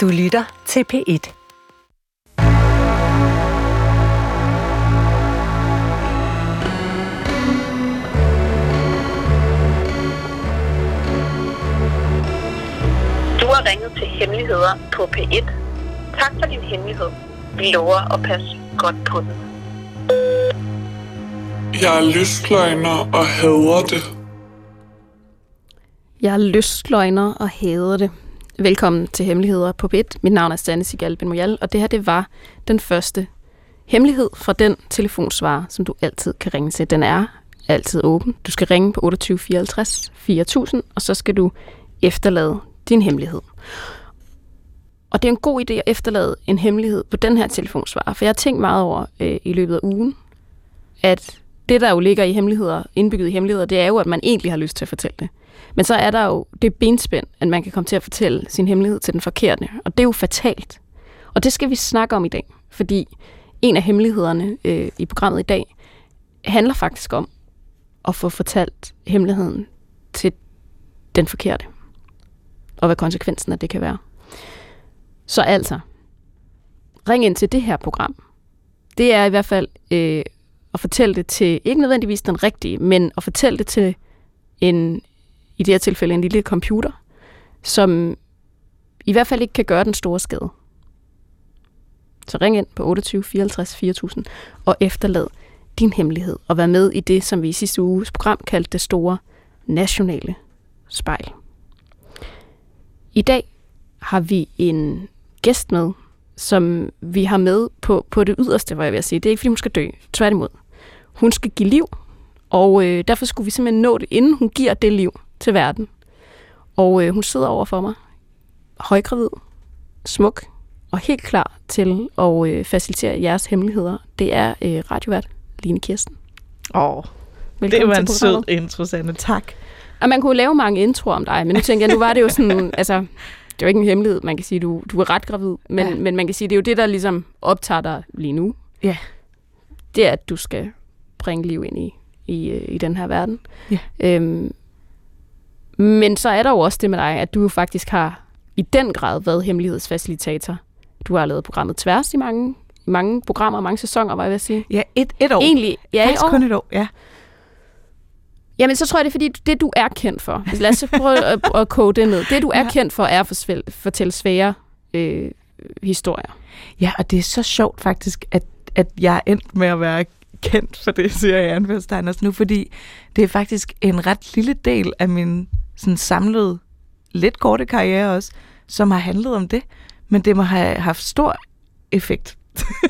Du lytter til P1. Du har ringet til Hemmeligheder på P1. Tak for din hemmelighed. Vi lover at passe godt på den. Jeg er lystløgner og hader det. Jeg er lystløgner og hader det. Velkommen til Hemmeligheder på Bit. Mit navn er Stanis Sigal Ben Moyal, og det her det var den første hemmelighed fra den telefonsvarer, som du altid kan ringe til. Den er altid åben. Du skal ringe på 28 54 4000, og så skal du efterlade din hemmelighed. Og det er en god idé at efterlade en hemmelighed på den her telefonsvarer, for jeg har tænkt meget over øh, i løbet af ugen, at det, der jo ligger i hemmeligheder, indbygget i hemmeligheder, det er jo, at man egentlig har lyst til at fortælle det. Men så er der jo det benspænd, at man kan komme til at fortælle sin hemmelighed til den forkerte. Og det er jo fatalt. Og det skal vi snakke om i dag, fordi en af hemmelighederne øh, i programmet i dag handler faktisk om at få fortalt hemmeligheden til den forkerte. Og hvad konsekvensen af det kan være. Så altså, ring ind til det her program. Det er i hvert fald øh, at fortælle det til, ikke nødvendigvis den rigtige, men at fortælle det til en, i det her tilfælde en lille computer, som i hvert fald ikke kan gøre den store skade. Så ring ind på 28 54 4000 og efterlad din hemmelighed og vær med i det, som vi i sidste uges program kaldte det store nationale spejl. I dag har vi en gæst med, som vi har med på, på det yderste, hvor jeg vil sige. Det er ikke, fordi hun skal dø. Tværtimod. Hun skal give liv, og øh, derfor skulle vi simpelthen nå det, inden hun giver det liv til verden. Og øh, hun sidder over for mig, højgravid, smuk og helt klar til at øh, facilitere jeres hemmeligheder. Det er øh, radiovært Line Kirsten. Åh, oh, det var en sød intro, Sanne. Tak. Og man kunne lave mange introer om dig, men nu tænker jeg, nu var det jo sådan, altså, det er jo ikke en hemmelighed, man kan sige, du, du er ret gravid, men, ja. men man kan sige, det er jo det, der ligesom optager dig lige nu. Ja. Det er, at du skal bringe liv ind i, i, i den her verden. Ja. Øhm, men så er der jo også det med dig, at du jo faktisk har i den grad været hemmelighedsfacilitator. Du har lavet programmet Tværs i mange, mange programmer, mange sæsoner, var jeg ved at sige. Ja, et, et år. Egentlig, ja, Faktisk et år. kun et år, ja. Jamen, så tror jeg, det er fordi, det du er kendt for. Lad os prøve at, at kode det ned. Det du er Ja. kendt for, er at forsvæl- fortælle svære øh, historier. Ja, og det er så sjovt faktisk, at, at jeg er endt med at være kendt for det, siger jeg i nu, fordi det er faktisk en ret lille del af min sådan samlede, lidt korte karriere også, som har handlet om det. Men det må have haft stor effekt.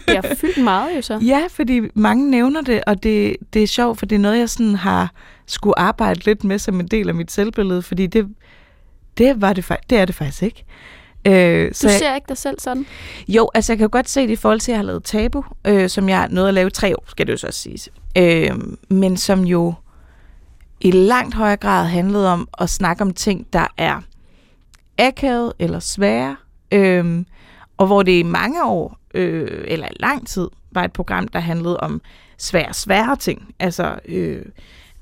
Det har fyldt meget jo så. Ja, fordi mange nævner det, og det, det er sjovt, for det er noget, jeg sådan har skulle arbejde lidt med som en del af mit selvbillede, fordi det, det, var det, det er det faktisk ikke. Øh, Du ser ikke dig selv sådan? jo, altså jeg kan jo godt se det i forhold til, at jeg har lavet Tabu, øh, som jeg nåede at lave tre år, skal det jo så også siges. Øh, men som jo i langt højere grad handlede om at snakke om ting, der er akavet eller svære, øhm, og hvor det i mange år, øh, eller i lang tid, var et program, der handlede om svære, svære ting. Altså øh,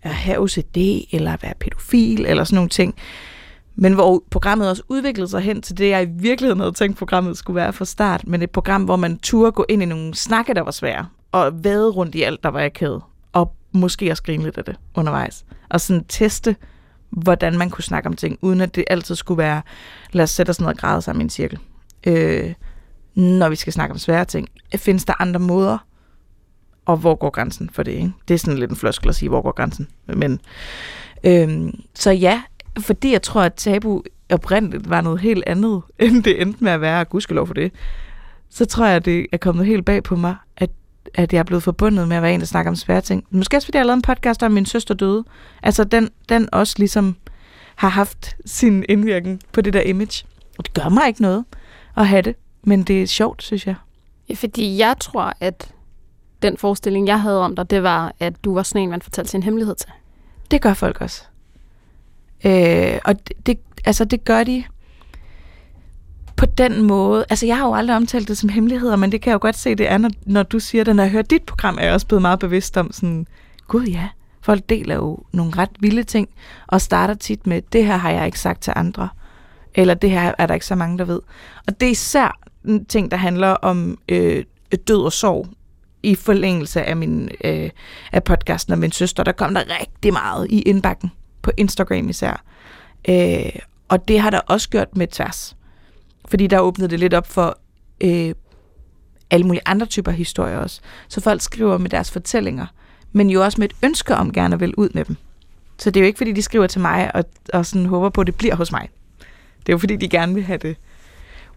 at have OCD, eller at være pædofil, eller sådan nogle ting. Men hvor programmet også udviklede sig hen til det, jeg i virkeligheden havde tænkt, programmet skulle være fra start. Men et program, hvor man turde gå ind i nogle snakke, der var svære. Og vade rundt i alt, der var akavet. Måske også grine lidt af det undervejs. Og sådan teste, hvordan man kunne snakke om ting, uden at det altid skulle være, lad os sætte os ned og græde sammen i en cirkel. Øh, når vi skal snakke om svære ting. Findes der andre måder? Og hvor går grænsen for det? Ikke? Det er sådan lidt en floskel at sige, hvor går grænsen? Men, øh, så ja, fordi jeg tror, at tabu oprindeligt var noget helt andet, end det endte med at være, og gudskelov for det, så tror jeg, at det er kommet helt bag på mig, at, at jeg er blevet forbundet med at være en, der snakker om svære ting. Måske også, fordi jeg har lavet en podcast om min søster døde. Altså, den, den også ligesom har haft sin indvirkning på det der image. Og det gør mig ikke noget at have det, men det er sjovt, synes jeg. Ja, fordi jeg tror, at den forestilling, jeg havde om dig, det var, at du var sådan en, man fortalte sin hemmelighed til. Det gør folk også. Øh, og det, det, altså, det gør de på den måde. Altså, jeg har jo aldrig omtalt det som hemmeligheder, men det kan jeg jo godt se, det er, når, når du siger det. Når jeg hører dit program, er jeg også blevet meget bevidst om sådan, gud ja, folk deler jo nogle ret vilde ting, og starter tit med, det her har jeg ikke sagt til andre. Eller det her er der ikke så mange, der ved. Og det er især en ting, der handler om øh, død og sorg i forlængelse af, min, øh, af podcasten og min søster. Der kom der rigtig meget i indbakken på Instagram især. Øh, og det har der også gjort med tværs. Fordi der åbnede det lidt op for øh, alle mulige andre typer historier også. Så folk skriver med deres fortællinger, men jo også med et ønske om gerne at vil ud med dem. Så det er jo ikke, fordi de skriver til mig og, og sådan håber på, at det bliver hos mig. Det er jo, fordi de gerne vil have det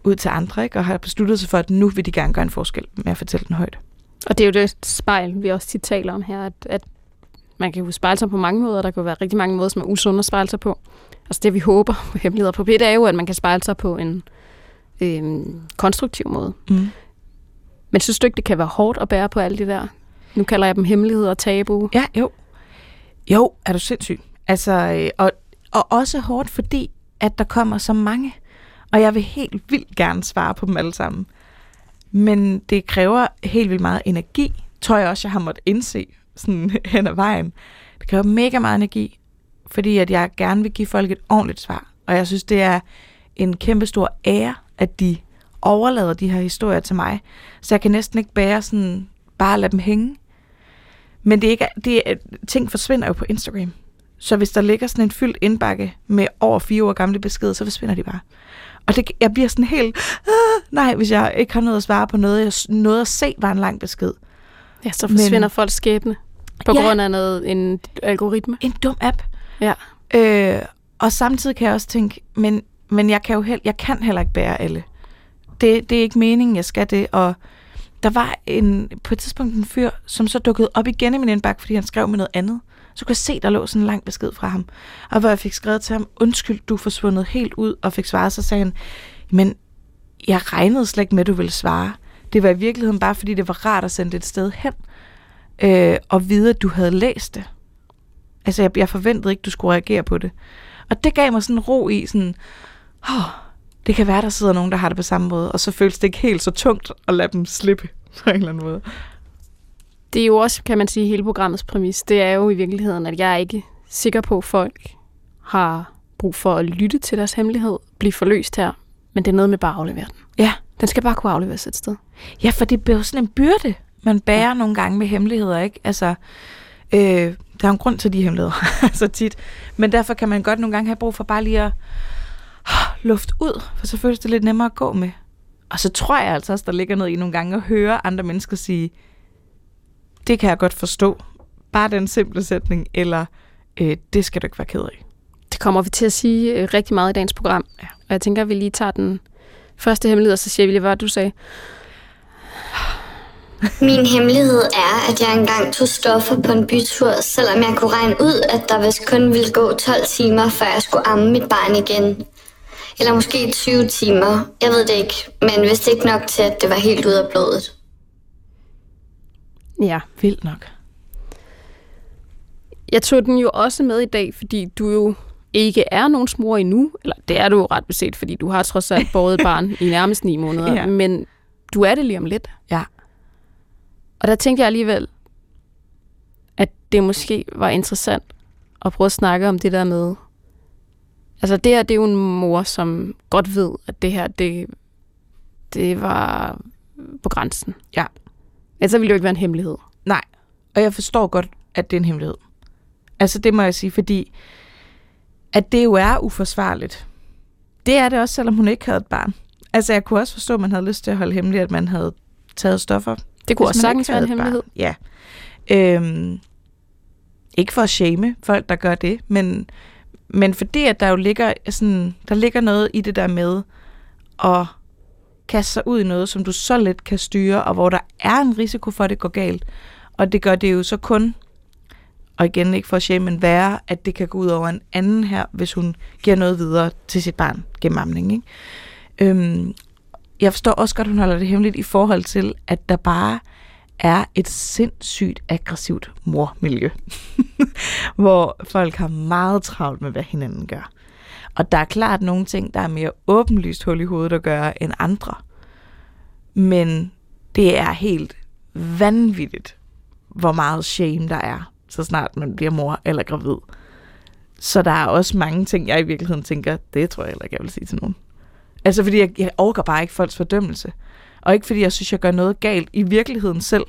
ud til andre, ikke? og har besluttet sig for, at nu vil de gerne gøre en forskel med at fortælle den højt. Og det er jo det spejl, vi også tit taler om her, at, at man kan jo spejle sig på mange måder. Der kan være rigtig mange måder, som er usunde at spejle sig på. Altså det, vi håber på hemmeligheder på PIT, er jo, at man kan spejle sig på en øh, konstruktiv måde. Mm. Men synes du ikke, det kan være hårdt at bære på alle de der? Nu kalder jeg dem hemmeligheder og tabu. Ja, jo. Jo, er du sindssyg. Altså, øh, og, og også hårdt, fordi at der kommer så mange. Og jeg vil helt vildt gerne svare på dem alle sammen. Men det kræver helt vildt meget energi, tror jeg også, jeg har måttet indse sådan hen ad vejen. Det kræver mega meget energi, fordi at jeg gerne vil give folk et ordentligt svar. Og jeg synes, det er en kæmpe stor ære, at de overlader de her historier til mig. Så jeg kan næsten ikke bære sådan, bare lade dem hænge. Men det er ikke, det er, ting forsvinder jo på Instagram. Så hvis der ligger sådan en fyldt indbakke med over fire år gamle beskeder, så forsvinder de bare. Og det, jeg bliver sådan helt, ah, nej, hvis jeg ikke har noget at svare på noget, jeg noget at se var en lang besked. Ja, så forsvinder Men, folks skæbne på Ja. grund af noget, en algoritme. En dum app. Ja. Øh, og samtidig kan jeg også tænke, men, men jeg, kan jo hel, jeg kan heller ikke bære alle. Det, det er ikke meningen, jeg skal det. Og der var en, på et tidspunkt en fyr, som så dukkede op igen i min indbakke, fordi han skrev med noget andet. Så kunne jeg se, der lå sådan en lang besked fra ham. Og hvor jeg fik skrevet til ham, undskyld, du er forsvundet helt ud, og fik svaret, så sagde han, men jeg regnede slet ikke med, at du ville svare. Det var i virkeligheden bare, fordi det var rart at sende det et sted hen, øh, og vide, at du havde læst det. Altså, jeg, jeg forventede ikke, du skulle reagere på det. Og det gav mig sådan ro i, sådan, oh, det kan være, der sidder nogen, der har det på samme måde, og så føles det ikke helt så tungt at lade dem slippe på en eller anden måde. Det er jo også, kan man sige, hele programmets præmis. Det er jo i virkeligheden, at jeg er ikke sikker på, at folk har brug for at lytte til deres hemmelighed, blive forløst her. Men det er noget med bare at aflevere den. Ja. Den skal bare kunne afleveres et sted. Ja, for det bliver jo sådan en byrde, man bærer ja. nogle gange med hemmeligheder, ikke? Altså, øh, der er en grund til de hemmeligheder, så tit. Men derfor kan man godt nogle gange have brug for bare lige at luft ud, for så føles det lidt nemmere at gå med. Og så tror jeg altså også, der ligger noget i nogle gange at høre andre mennesker sige, det kan jeg godt forstå. Bare den simple sætning, eller øh, det skal du ikke være ked af. Det kommer vi til at sige øh, rigtig meget i dagens program. Ja. Og jeg tænker, at vi lige tager den første hemmelighed, og så siger vi lige, hvad du sagde. Min hemmelighed er, at jeg engang tog stoffer på en bytur, selvom jeg kunne regne ud, at der vist kun ville gå 12 timer, før jeg skulle amme mit barn igen. Eller måske 20 timer. Jeg ved det ikke, men vist ikke nok til, at det var helt ud af blodet. Ja, Vildt nok. jeg tog den jo også med i dag, fordi du jo ikke er nogen mor endnu. Eller det er du jo ret beset, fordi du har trods alt båret et barn i nærmest ni måneder. Ja. Men du er det lige om lidt. Ja. Og der tænkte jeg alligevel, at det måske var interessant at prøve at snakke om det der med... Altså det her, det er jo en mor, som godt ved, at det her, det, det var på grænsen. Ja. Ellers ville det jo ikke være en hemmelighed. Nej, og jeg forstår godt, at det er en hemmelighed. Altså det må jeg sige, fordi at det jo er uforsvarligt. Det er det også, selvom hun ikke havde et barn. Altså jeg kunne også forstå, at man havde lyst til at holde hemmeligt, at man havde taget stoffer. Det kunne også sagtens være en hemmelighed. barn. Ja. Øhm, ikke for at shame folk, der gør det, men, men fordi, at der jo ligger, sådan, der ligger noget i det der med at kaste sig ud i noget, som du så let kan styre, og hvor der er en risiko for, at det går galt. Og det gør det jo så kun, og igen ikke for at shame, men værre, at det kan gå ud over en anden her, hvis hun giver noget videre til sit barn gennem amning. Ikke? Øhm, jeg forstår også godt, at hun holder det hemmeligt i forhold til, at der bare er et sindssygt aggressivt mormiljø, hvor folk har meget travlt med, hvad hinanden gør. Og der er klart nogle ting, der er mere åbenlyst hul i hovedet at gøre end andre. Men det er helt vanvittigt, hvor meget shame der er, så snart man bliver mor eller gravid. Så der er også mange ting, jeg i virkeligheden tænker, det tror jeg heller ikke, jeg vil sige til nogen. Altså, fordi jeg, jeg overgår bare ikke folks fordømmelse. Og ikke fordi jeg synes, jeg gør noget galt i virkeligheden selv.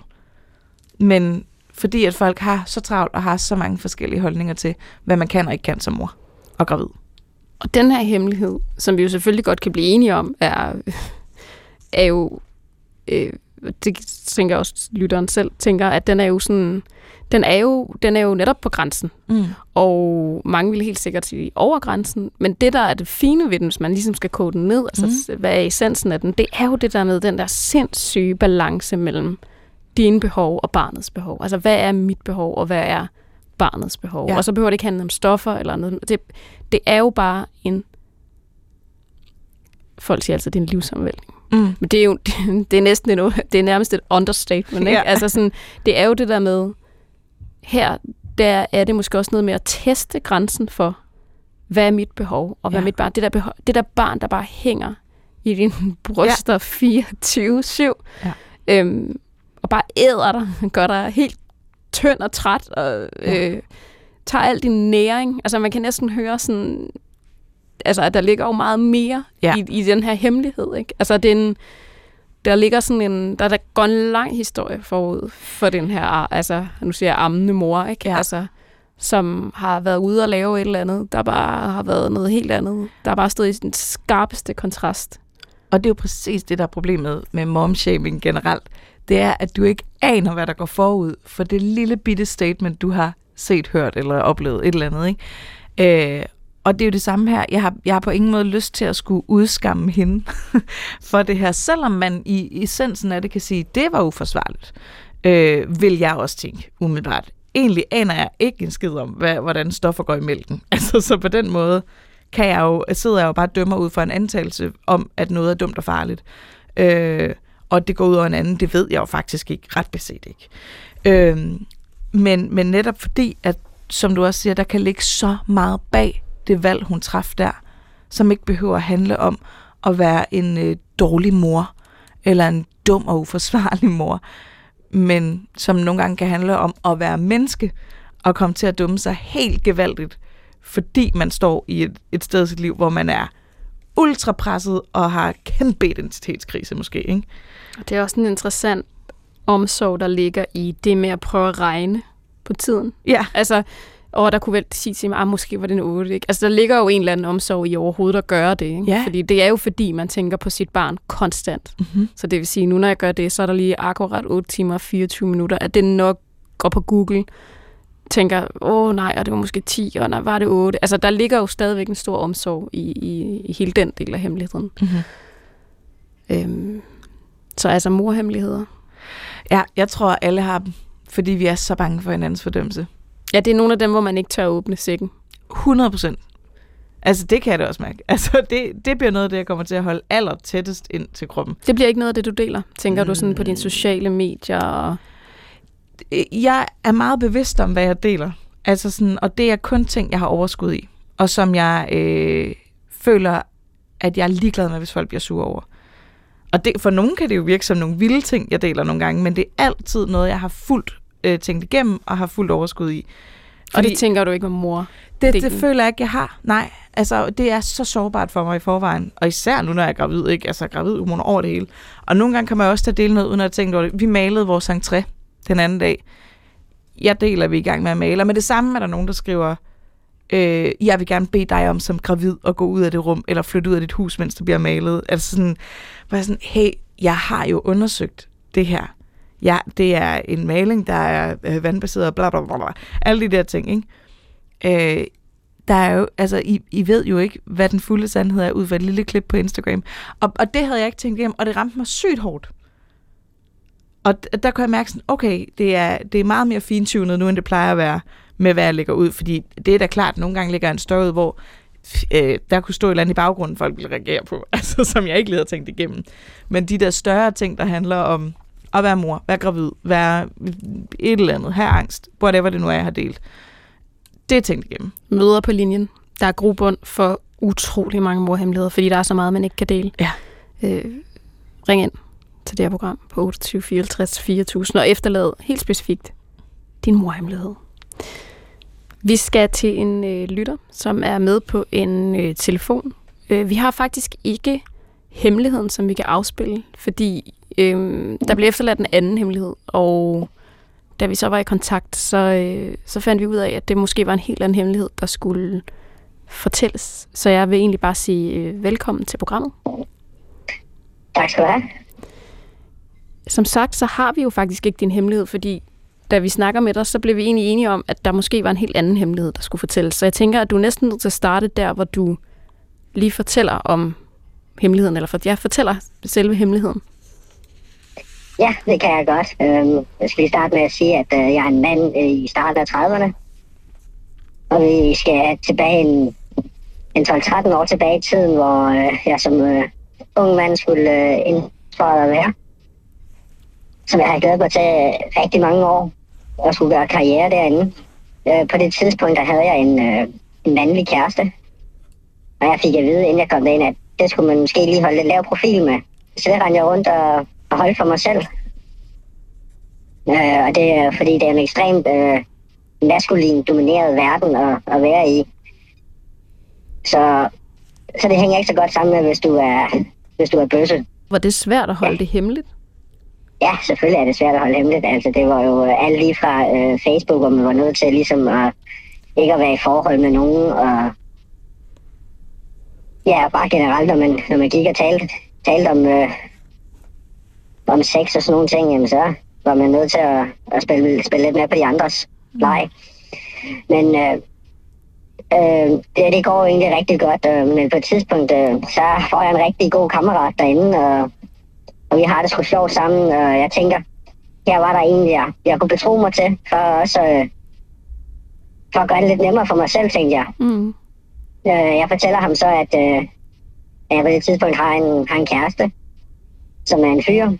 Men fordi at folk har så travlt og har så mange forskellige holdninger til, hvad man kan og ikke kan som mor og gravid. Og den her hemmelighed, som vi jo selvfølgelig godt kan blive enige om, er, er jo, øh, det tænker jeg også lytteren selv, tænker, at den er jo sådan, den er jo, den er jo netop på grænsen. Mm. Og mange vil helt sikkert sige over grænsen. Men det, der er det fine ved den, hvis man ligesom skal kode den ned, altså Mhm. hvad er essensen af den, det er jo det der med den der sindssyge balance mellem dine behov og barnets behov. Altså, hvad er mit behov, og hvad er barnets behov? Ja. Og så behøver det ikke handle om stoffer eller noget. Det, det er jo bare en... Folk siger altså, det er en livsomvæltning. Mm. Men det er jo det er næsten et, det er nærmest et understatement. Ikke? Ja. Ja. Altså sådan, det er jo det der med, her der er det måske også noget med at teste grænsen for, hvad er mit behov, og hvad Ja. er mit barn. Det der, behov, det der barn, der bare hænger i dine bryster ja. 24-7, Ja. øhm, og bare æder dig, gør dig helt tynd og træt, og øh, tager al din næring. Altså man kan næsten høre sådan, altså at der ligger jo meget mere Ja. i, i den her hemmelighed. Ikke? Altså det er en, der ligger sådan en, der, der går en lang historie forud for den her, altså nu siger jeg ammende mor, ikke? Ja. Altså, som har været ude og lave et eller andet, der bare har været noget helt andet. Der har bare stået i den skarpeste kontrast. Og det er jo præcis det, der er problemet med momshaming generelt. Det er, at du ikke aner, hvad der går forud for det lille bitte statement, du har set, hørt eller oplevet et eller andet. Ikke? Øh, og det er jo det samme her. Jeg har, jeg har på ingen måde lyst til at skulle udskamme hende for det her. Selvom man i essensen af det kan sige, det var uforsvarligt, øh, vil jeg også tænke umiddelbart. Egentlig aner jeg ikke en skid om, hvad, hvordan stoffer går i mælken. Altså, så på den måde kan jeg jo, sidder jeg jo bare og dømmer ud fra en antagelse om, at noget er dumt og farligt. Øh, og det går ud over en anden, det ved jeg jo faktisk ikke, ret beset ikke. Øh, men, men netop fordi, at som du også siger, der kan ligge så meget bag det valg, hun træffede der, som ikke behøver at handle om at være en øh, dårlig mor, eller en dum og uforsvarlig mor, men som nogle gange kan handle om at være menneske, og komme til at dumme sig helt gevaldigt, fordi man står i et, et sted i sit liv, hvor man er ultrapresset og har kæmpe identitetskrise måske, ikke? Og det er også en interessant omsorg, der ligger i det med at prøve at regne på tiden. Ja, Altså, og der kunne vel sige til mig, ah, måske var det en 8, ikke? Altså, der ligger jo en eller anden omsorg i overhovedet at gøre det, ikke? Ja. Fordi det er jo fordi, man tænker på sit barn konstant. mm-hmm. Så det vil sige, nu når jeg gør det, så er der lige akkurat 8 timer og 24 minutter, at det nok går på Google, tænker, åh oh, nej, og det var måske 10, og nej, var det 8? Altså, der ligger jo stadigvæk en stor omsorg i, i, i hele den del af hemmeligheden. Mm-hmm. Øhm, så altså morhemmeligheder. ja, jeg tror, alle har dem, fordi vi er så bange for hinandens fordømmelse. Ja, det er nogle af dem, hvor man ikke tør åbne sækken. 100 procent. Altså, det kan jeg da også mærke. Altså, det, det bliver noget af det, jeg kommer til at holde aller tættest ind til kroppen. Det bliver ikke noget af det, du deler. Tænker du sådan Mm. på dine sociale medier? Og... Jeg er meget bevidst om, hvad jeg deler. Altså sådan, og det er kun ting, jeg har overskud i. Og som jeg øh, føler, at jeg er ligeglad med, hvis folk bliver sure over. Og det, for nogen kan det jo virke som nogle vilde ting, jeg deler nogle gange, men det er altid noget, jeg har fuldt øh, tænkt igennem og har fuldt overskud i. og det tænker du ikke om mor? Det, Det- føler jeg ikke, jeg har. Nej, altså det er så sårbart for mig i forvejen. Og især nu, når jeg er gravid, ikke? Altså gravid hormoner over det hele. Og nogle gange kan man også tage dele noget, uden at tænke over det. Vi malede vores entré den anden dag. Jeg deler, vi er i gang med at male. Og med det samme er der nogen, der skriver, øh, jeg vil gerne bede dig om som gravid at gå ud af det rum, eller flytte ud af dit hus, mens det bliver malet. Altså sådan, er sådan, hey, jeg har jo undersøgt det her. Ja, det er en maling, der er øh, vandbaseret, og bla bla bla bla. Alle de der ting, ikke? Øh, der er jo, altså, I, I ved jo ikke, hvad den fulde sandhed er, ud fra et lille klip på Instagram. Og, og det havde jeg ikke tænkt igennem, og det ramte mig sygt hårdt. Og d- der kunne jeg mærke sådan, okay, det er, det er meget mere fintunet nu, end det plejer at være, med hvad jeg lægger ud. Fordi det er da klart, at nogle gange ligger en story ud, hvor øh, der kunne stå et eller andet i baggrunden, folk ville reagere på, altså, som jeg ikke lige havde tænkt igennem. Men de der større ting, der handler om at være mor, være gravid, være et eller andet, have angst, whatever det nu er, jeg har delt, det er tænkt igennem. Møder på linjen. Der er grobund for utrolig mange morhemmeligheder, fordi der er så meget, man ikke kan dele. Ja. Øh, ring ind til det her program på 28 54 4000 og efterlad helt specifikt din morhemmelighed. Vi skal til en øh, lytter, som er med på en øh, telefon. Øh, vi har faktisk ikke hemmeligheden, som vi kan afspille, fordi øh, der blev efterladt en anden hemmelighed, og da vi så var i kontakt, så, øh, så fandt vi ud af, at det måske var en helt anden hemmelighed, der skulle fortælles. Så jeg vil egentlig bare sige øh, velkommen til programmet. Tak skal du have. Som sagt, så har vi jo faktisk ikke din hemmelighed, fordi da vi snakker med dig, så blev vi egentlig enige om, at der måske var en helt anden hemmelighed, der skulle fortælles. Så jeg tænker, at du er næsten nødt til at starte der, hvor du lige fortæller om hemmeligheden, eller for, ja, fortæller selve hemmeligheden. Ja, det kan jeg godt. Øhm, jeg skal lige starte med at sige, at øh, jeg er en mand øh, i starten af 30'erne. Og vi skal tilbage en, en 12-13 år tilbage i tiden, hvor øh, jeg som øh, ung mand skulle øh, indtræde at være. Som jeg har glædet mig til øh, rigtig mange år. Og skulle gøre karriere derinde. Øh, på det tidspunkt, der havde jeg en, øh, en mandlig kæreste. Og jeg fik at vide, inden jeg kom derind, at det skulle man måske lige holde lidt lav profil med. Så det rendte jeg rundt og, og holdt for mig selv. Øh, og det er fordi, det er en ekstremt øh, maskulin domineret verden at, at være i. Så, så det hænger ikke så godt sammen med, hvis du er, hvis du er bøsse. Var det svært at holde det hemmeligt? Ja, selvfølgelig er det svært at holde hemmeligt. Altså, det var jo øh, alt lige fra øh, Facebook, hvor man var nødt til ligesom at ikke at være i forhold med nogen. Og ja, bare generelt, når man, når man gik og talte, talte om, øh, om sex og sådan nogle ting, jamen så var man nødt til at, at spille, spille lidt med på de andres leg. Men øh, øh, det, det går egentlig rigtig godt, øh, men på et tidspunkt, øh, så får jeg en rigtig god kammerat derinde, og, og vi har det sgu sjovt sammen, og jeg tænker, her var der en, jeg, jeg kunne betro mig til, for også øh, for at gøre det lidt nemmere for mig selv, tænkte jeg. Mm. Øh, jeg fortæller ham så, at, øh, at jeg på det tidspunkt har en, har en kæreste, som er en fyr.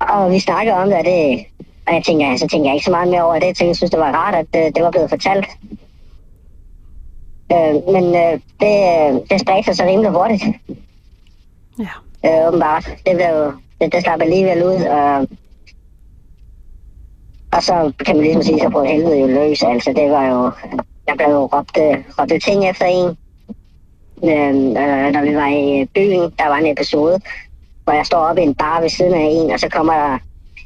Og vi snakker om det, og, det, og jeg tænker, så tænker jeg ikke så meget mere over det. Jeg tænker, jeg synes, det var rart, at det, det var blevet fortalt. Øh, men øh, det, det spredte sig så rimelig hurtigt, Ja. øh, åbenbart. Det, blev, det, det slap alligevel ud, og, og så kan man ligesom sige, så på helvede jo løs. Altså, det var jo, der blev jo råbt, øh, råbt ting efter en. Øh, øh, når vi var i byen, der var en episode, hvor jeg står op i en bar ved siden af en, og så kommer der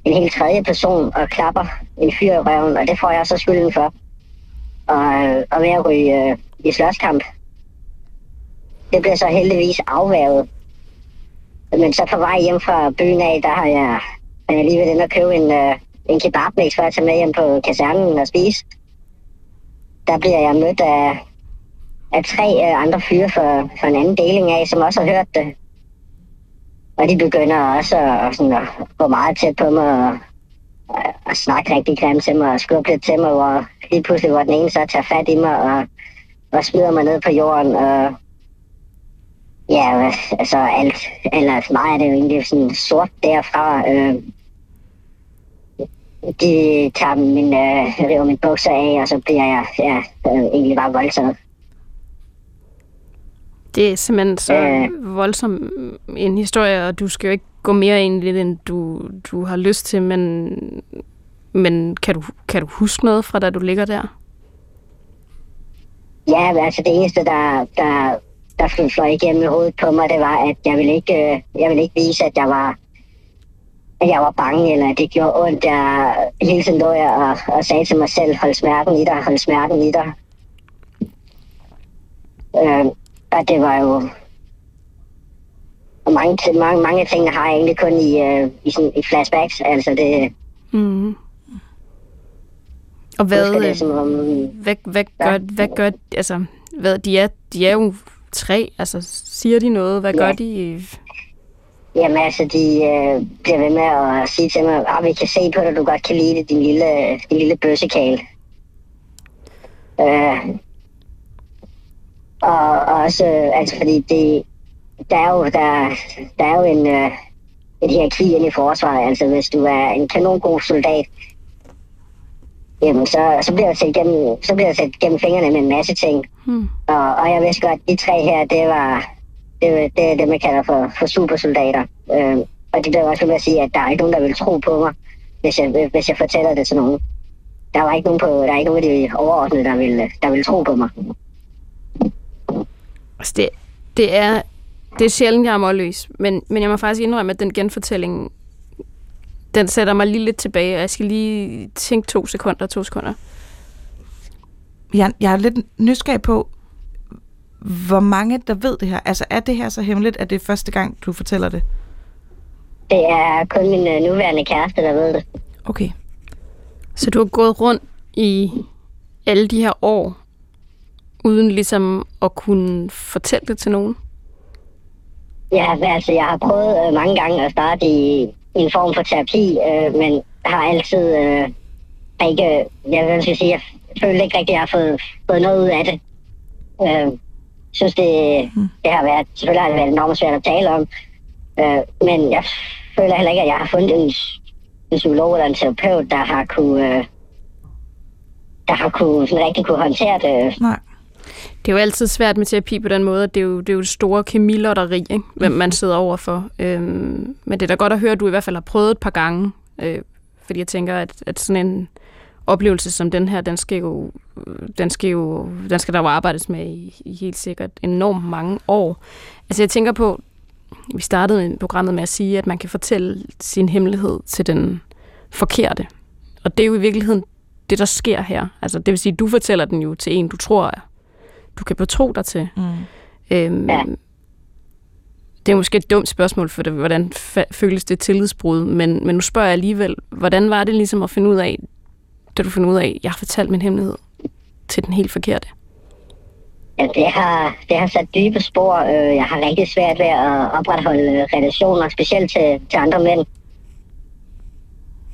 en helt tredje person og klapper en fyr i røven, og det får jeg så skylden for. Og, og ved at ryge øh, i slåskamp. Det bliver så heldigvis afværget. Men så på vej hjem fra byen af, der har jeg, har jeg lige været inde og købe en, øh, en kebabmix for at tage med hjem på kasernen og spise. Der bliver jeg mødt af, af tre øh, andre fyre for, for en anden deling af, som også har hørt det. Og de begynder også at, sådan, at gå meget tæt på mig og, og, og snakke rigtig grimt til mig og skubbe lidt til mig, hvor lige pludselig hvor den ene så tager fat i mig og, og smider mig ned på jorden. Og, ja, altså alt, eller for mig er det jo egentlig sådan sort derfra. Øh, de tager min, øh, river min bukser af, og så bliver jeg ja, øh, egentlig bare voldtaget. Det er simpelthen så Øh. voldsom en historie, og du skal jo ikke gå mere ind i det, end du, du har lyst til, men, men kan, du, kan du huske noget fra, da du ligger der? Ja, altså det eneste, der, der, der fløj fløj igennem i hovedet på mig, det var, at jeg ville ikke, øh, jeg ville ikke vise, at jeg var at jeg var bange, eller at det gjorde ondt. Jeg, hele tiden lå jeg og, og sagde til mig selv, hold smerten i dig, hold smerten i dig. Øh, og det var jo... Og mange, mange, mange ting har jeg egentlig kun i, øh, i, sådan, i flashbacks. Altså det, Mm. Og hvad, husker det øh, som om, hvad, hvad, gør, hvad gør, altså, hvad, de, er, de er jo tre, altså, siger de noget? Hvad gør Ja. de? Jamen altså, de øh, bliver ved med at sige til mig, at vi kan se på dig, du godt kan lide det, din lille, din lille bøssekale. Øh, og, og også, altså fordi det, der er jo, der, der er jo en, øh, et hierarki inde i forsvaret. Altså hvis du er en kanongod soldat, jamen så, så bliver jeg set gennem, så bliver jeg set gennem fingrene med en masse ting. Hmm. Og, og jeg vidste godt, at de tre her, det var det, det er det, man kalder for, for supersoldater. Øh, og de blev også ved at sige, at der er ikke nogen, der vil tro på mig, hvis jeg, hvis jeg fortæller det til nogen. der var ikke nogen, på, der er ikke nogen af de overordnede, der ville, der ville tro på mig. Altså, det, det er, det er sjældent, jeg er målløs, men, men jeg må faktisk indrømme, at den genfortælling, den sætter mig lige lidt tilbage, og jeg skal lige tænke to sekunder, to sekunder. Jeg, jeg er lidt nysgerrig på, hvor mange der ved det her. Altså er det her så hemmeligt, at det er første gang, du fortæller det? Det er kun min øh, nuværende kæreste, der ved det. Okay. Så du har gået rundt i alle de her år, uden ligesom at kunne fortælle det til nogen? Ja, altså jeg har prøvet øh, mange gange at starte i, i en form for terapi, øh, men har altid øh, ikke, jeg vil sige, jeg føler ikke rigtigt, at jeg har fået, fået noget ud af det. Øh, synes, det, det har været, selvfølgelig har det været enormt svært at tale om, øh, men jeg føler heller ikke, at jeg har fundet en, en psykolog eller en terapeut, der har kunne, øh, der har kunne, sådan rigtig kunne håndtere det. Nej. Det er jo altid svært med terapi på den måde, at det er jo det, er jo det store kemilotteri, ikke? hvem man sidder overfor. Øhm, men det er da godt at høre, at du i hvert fald har prøvet et par gange, øh, fordi jeg tænker, at, at sådan en oplevelse som den her, den skal jo, den skal jo, den skal der jo arbejdes med i, i helt sikkert enormt mange år. Altså jeg tænker på, vi startede programmet med at sige, at man kan fortælle sin hemmelighed til den forkerte. Og det er jo i virkeligheden det, der sker her. Altså det vil sige, at du fortæller den jo til en, du tror, du kan betro dig til. Mm. Øhm, Ja. Det er måske et dumt spørgsmål, for det, hvordan føles det tillidsbrud, men, men nu spørger jeg alligevel, hvordan var det ligesom at finde ud af, da du fandt ud af, at jeg har fortalt min hemmelighed til den helt forkerte? Ja, det har, det har sat dybe spor. Øh, Jeg har rigtig svært ved at opretholde relationer, specielt til, til andre mænd.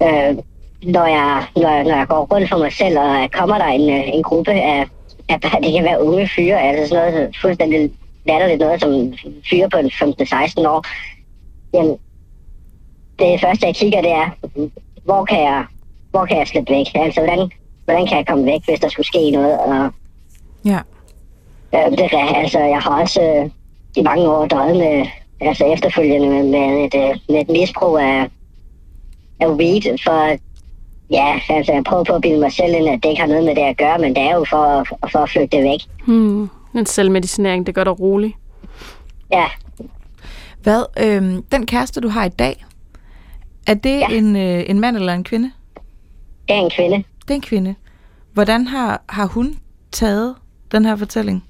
Øh, når, jeg, når, jeg, når jeg går rundt for mig selv, og kommer der en, øh, en gruppe af, af bare- det kan være unge fyre, altså sådan noget fuldstændig latterligt noget, som fyre på en 15-16 år, jamen, det første, jeg kigger, det er, hvor kan jeg, hvor kan jeg slippe væk? Altså, hvordan, hvordan kan jeg komme væk, hvis der skulle ske noget? Og Ja. Ja, det er, altså, jeg har også øh, i mange år døjet med, altså efterfølgende med, med, et, øh, med et misbrug af, af weed, for ja, altså jeg prøver på at bilde mig selv ind, at det ikke har noget med det at gøre, men det er jo for, for at flytte det væk. Hmm. En selvmedicinering, det gør dig rolig. Ja, Hvad, øhm, den kæreste, du har i dag, er det ja. Ja. en, øh, en mand eller en kvinde? det er en kvinde. Det er en kvinde. Hvordan har, har hun taget den her fortælling?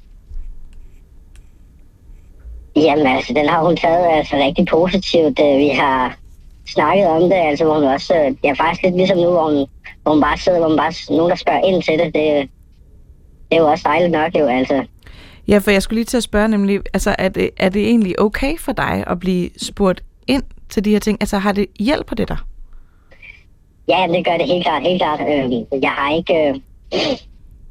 Jamen altså, den har hun taget altså rigtig positivt. Øh, Vi har snakket om det, altså hvor hun også, ja faktisk lidt ligesom nu, hvor hun, hvor hun bare sidder, hvor hun bare, nogen der spørger ind til det, det, det er jo også dejligt nok jo, altså. Ja, for jeg skulle lige til at spørge nemlig, altså er det, er det egentlig okay for dig at blive spurgt ind til de her ting? Altså har det hjælper det dig? Ja, det gør det helt klart, helt klart. Øh, jeg har ikke... Øh,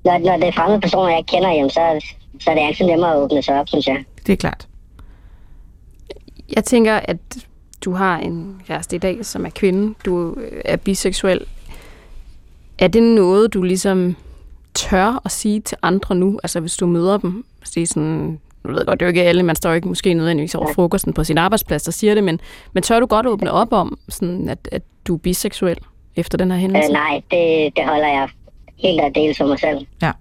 når, når det er fremmede personer, jeg ikke kender, jamen, så, så er det altid nemmere at åbne sig op, synes jeg. Det er klart. Jeg tænker, at du har en kæreste i dag, som er kvinde. Du øh, er biseksuel. Er det noget, du ligesom tør at sige til andre nu? Altså hvis du møder dem, sige sådan, jeg ved godt, det er jo ikke alle, man står jo ikke måske nødvendigvis over frokosten på sin arbejdsplads, der siger det, men, men tør du godt åbne op om, sådan at, at du er biseksuel efter den her hændelse? Øh, nej, det, det holder jeg helt og dels for mig selv. Ja.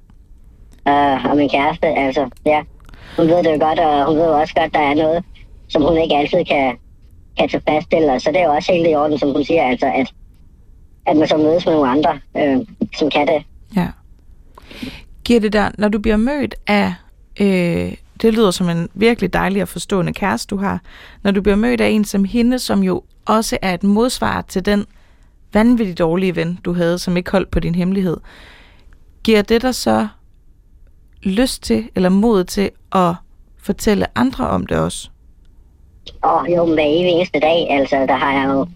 Øh, og min kæreste, altså, ja. Hun ved det jo godt, og hun ved jo også godt, der er noget, som hun ikke altid kan, Altså, kan tilfredsstille. Så det er jo også helt i orden, som hun siger, altså, at, at man så mødes med nogle andre, øh, som kan det. Ja. Giver det dig, når du bliver mødt af, øh, det lyder som en virkelig dejlig og forstående kæreste, du har, når du bliver mødt af en som hende, som jo også er et modsvar til den vanvittigt dårlige ven, du havde, som ikke holdt på din hemmelighed, giver det dig så lyst til, eller mod til at fortælle andre om det også? Og jo, hver evig eneste dag, altså, der har jeg jo,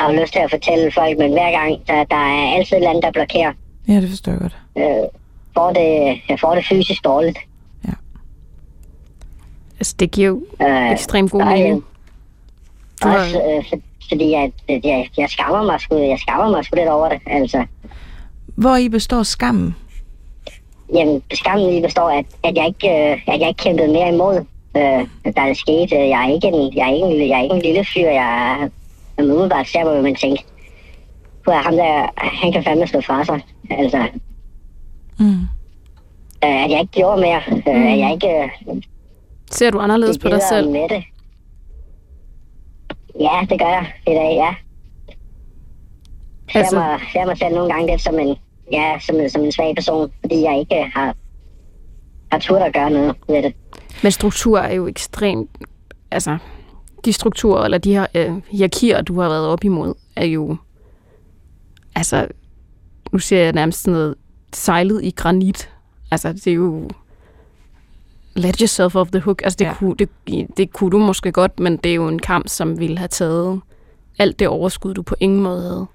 har jo lyst til at fortælle folk, men hver gang, der, der er altid et eller andet, der blokerer. Ja, det forstår jeg godt. Øh, får det, jeg får det fysisk dårligt. Altså det giver jo Øh, ekstremt god mening. Du har- Også, øh, for, fordi jeg, jeg, jeg skammer mig sgu, jeg skammer mig sgu lidt over det, altså. Hvor i består skammen? Jamen, skammen i består, at, at, jeg ikke, øh, at jeg ikke kæmpede mere imod, øh, der er sket. Jeg er ikke en, jeg er ikke en, jeg er ikke en lille fyr, jeg er, jeg umiddelbart ser mig, men tænker, "Gud, ham der, han kan fandme stå fra sig. Altså, Mm. øh, at jeg ikke gjorde mere. Øh, at jeg ikke øh, Ser du anderledes på dig selv? med det. Ja, det gør jeg i dag, ja. Ser, Altså- altså... mig, ser mig selv nogle gange lidt som en, ja, som, en- som en svag person, fordi jeg ikke har, har turt at gøre noget ved det. Men struktur er jo ekstremt... Altså, de strukturer, eller de her øh, hierarkier, du har været op imod, er jo... Altså, nu ser jeg nærmest sådan noget sejlet i granit. Altså, det er jo... Let yourself off the hook. Altså, det, Ja. kunne, det, det kunne du måske godt, men det er jo en kamp, som ville have taget alt det overskud, du på ingen måde havde.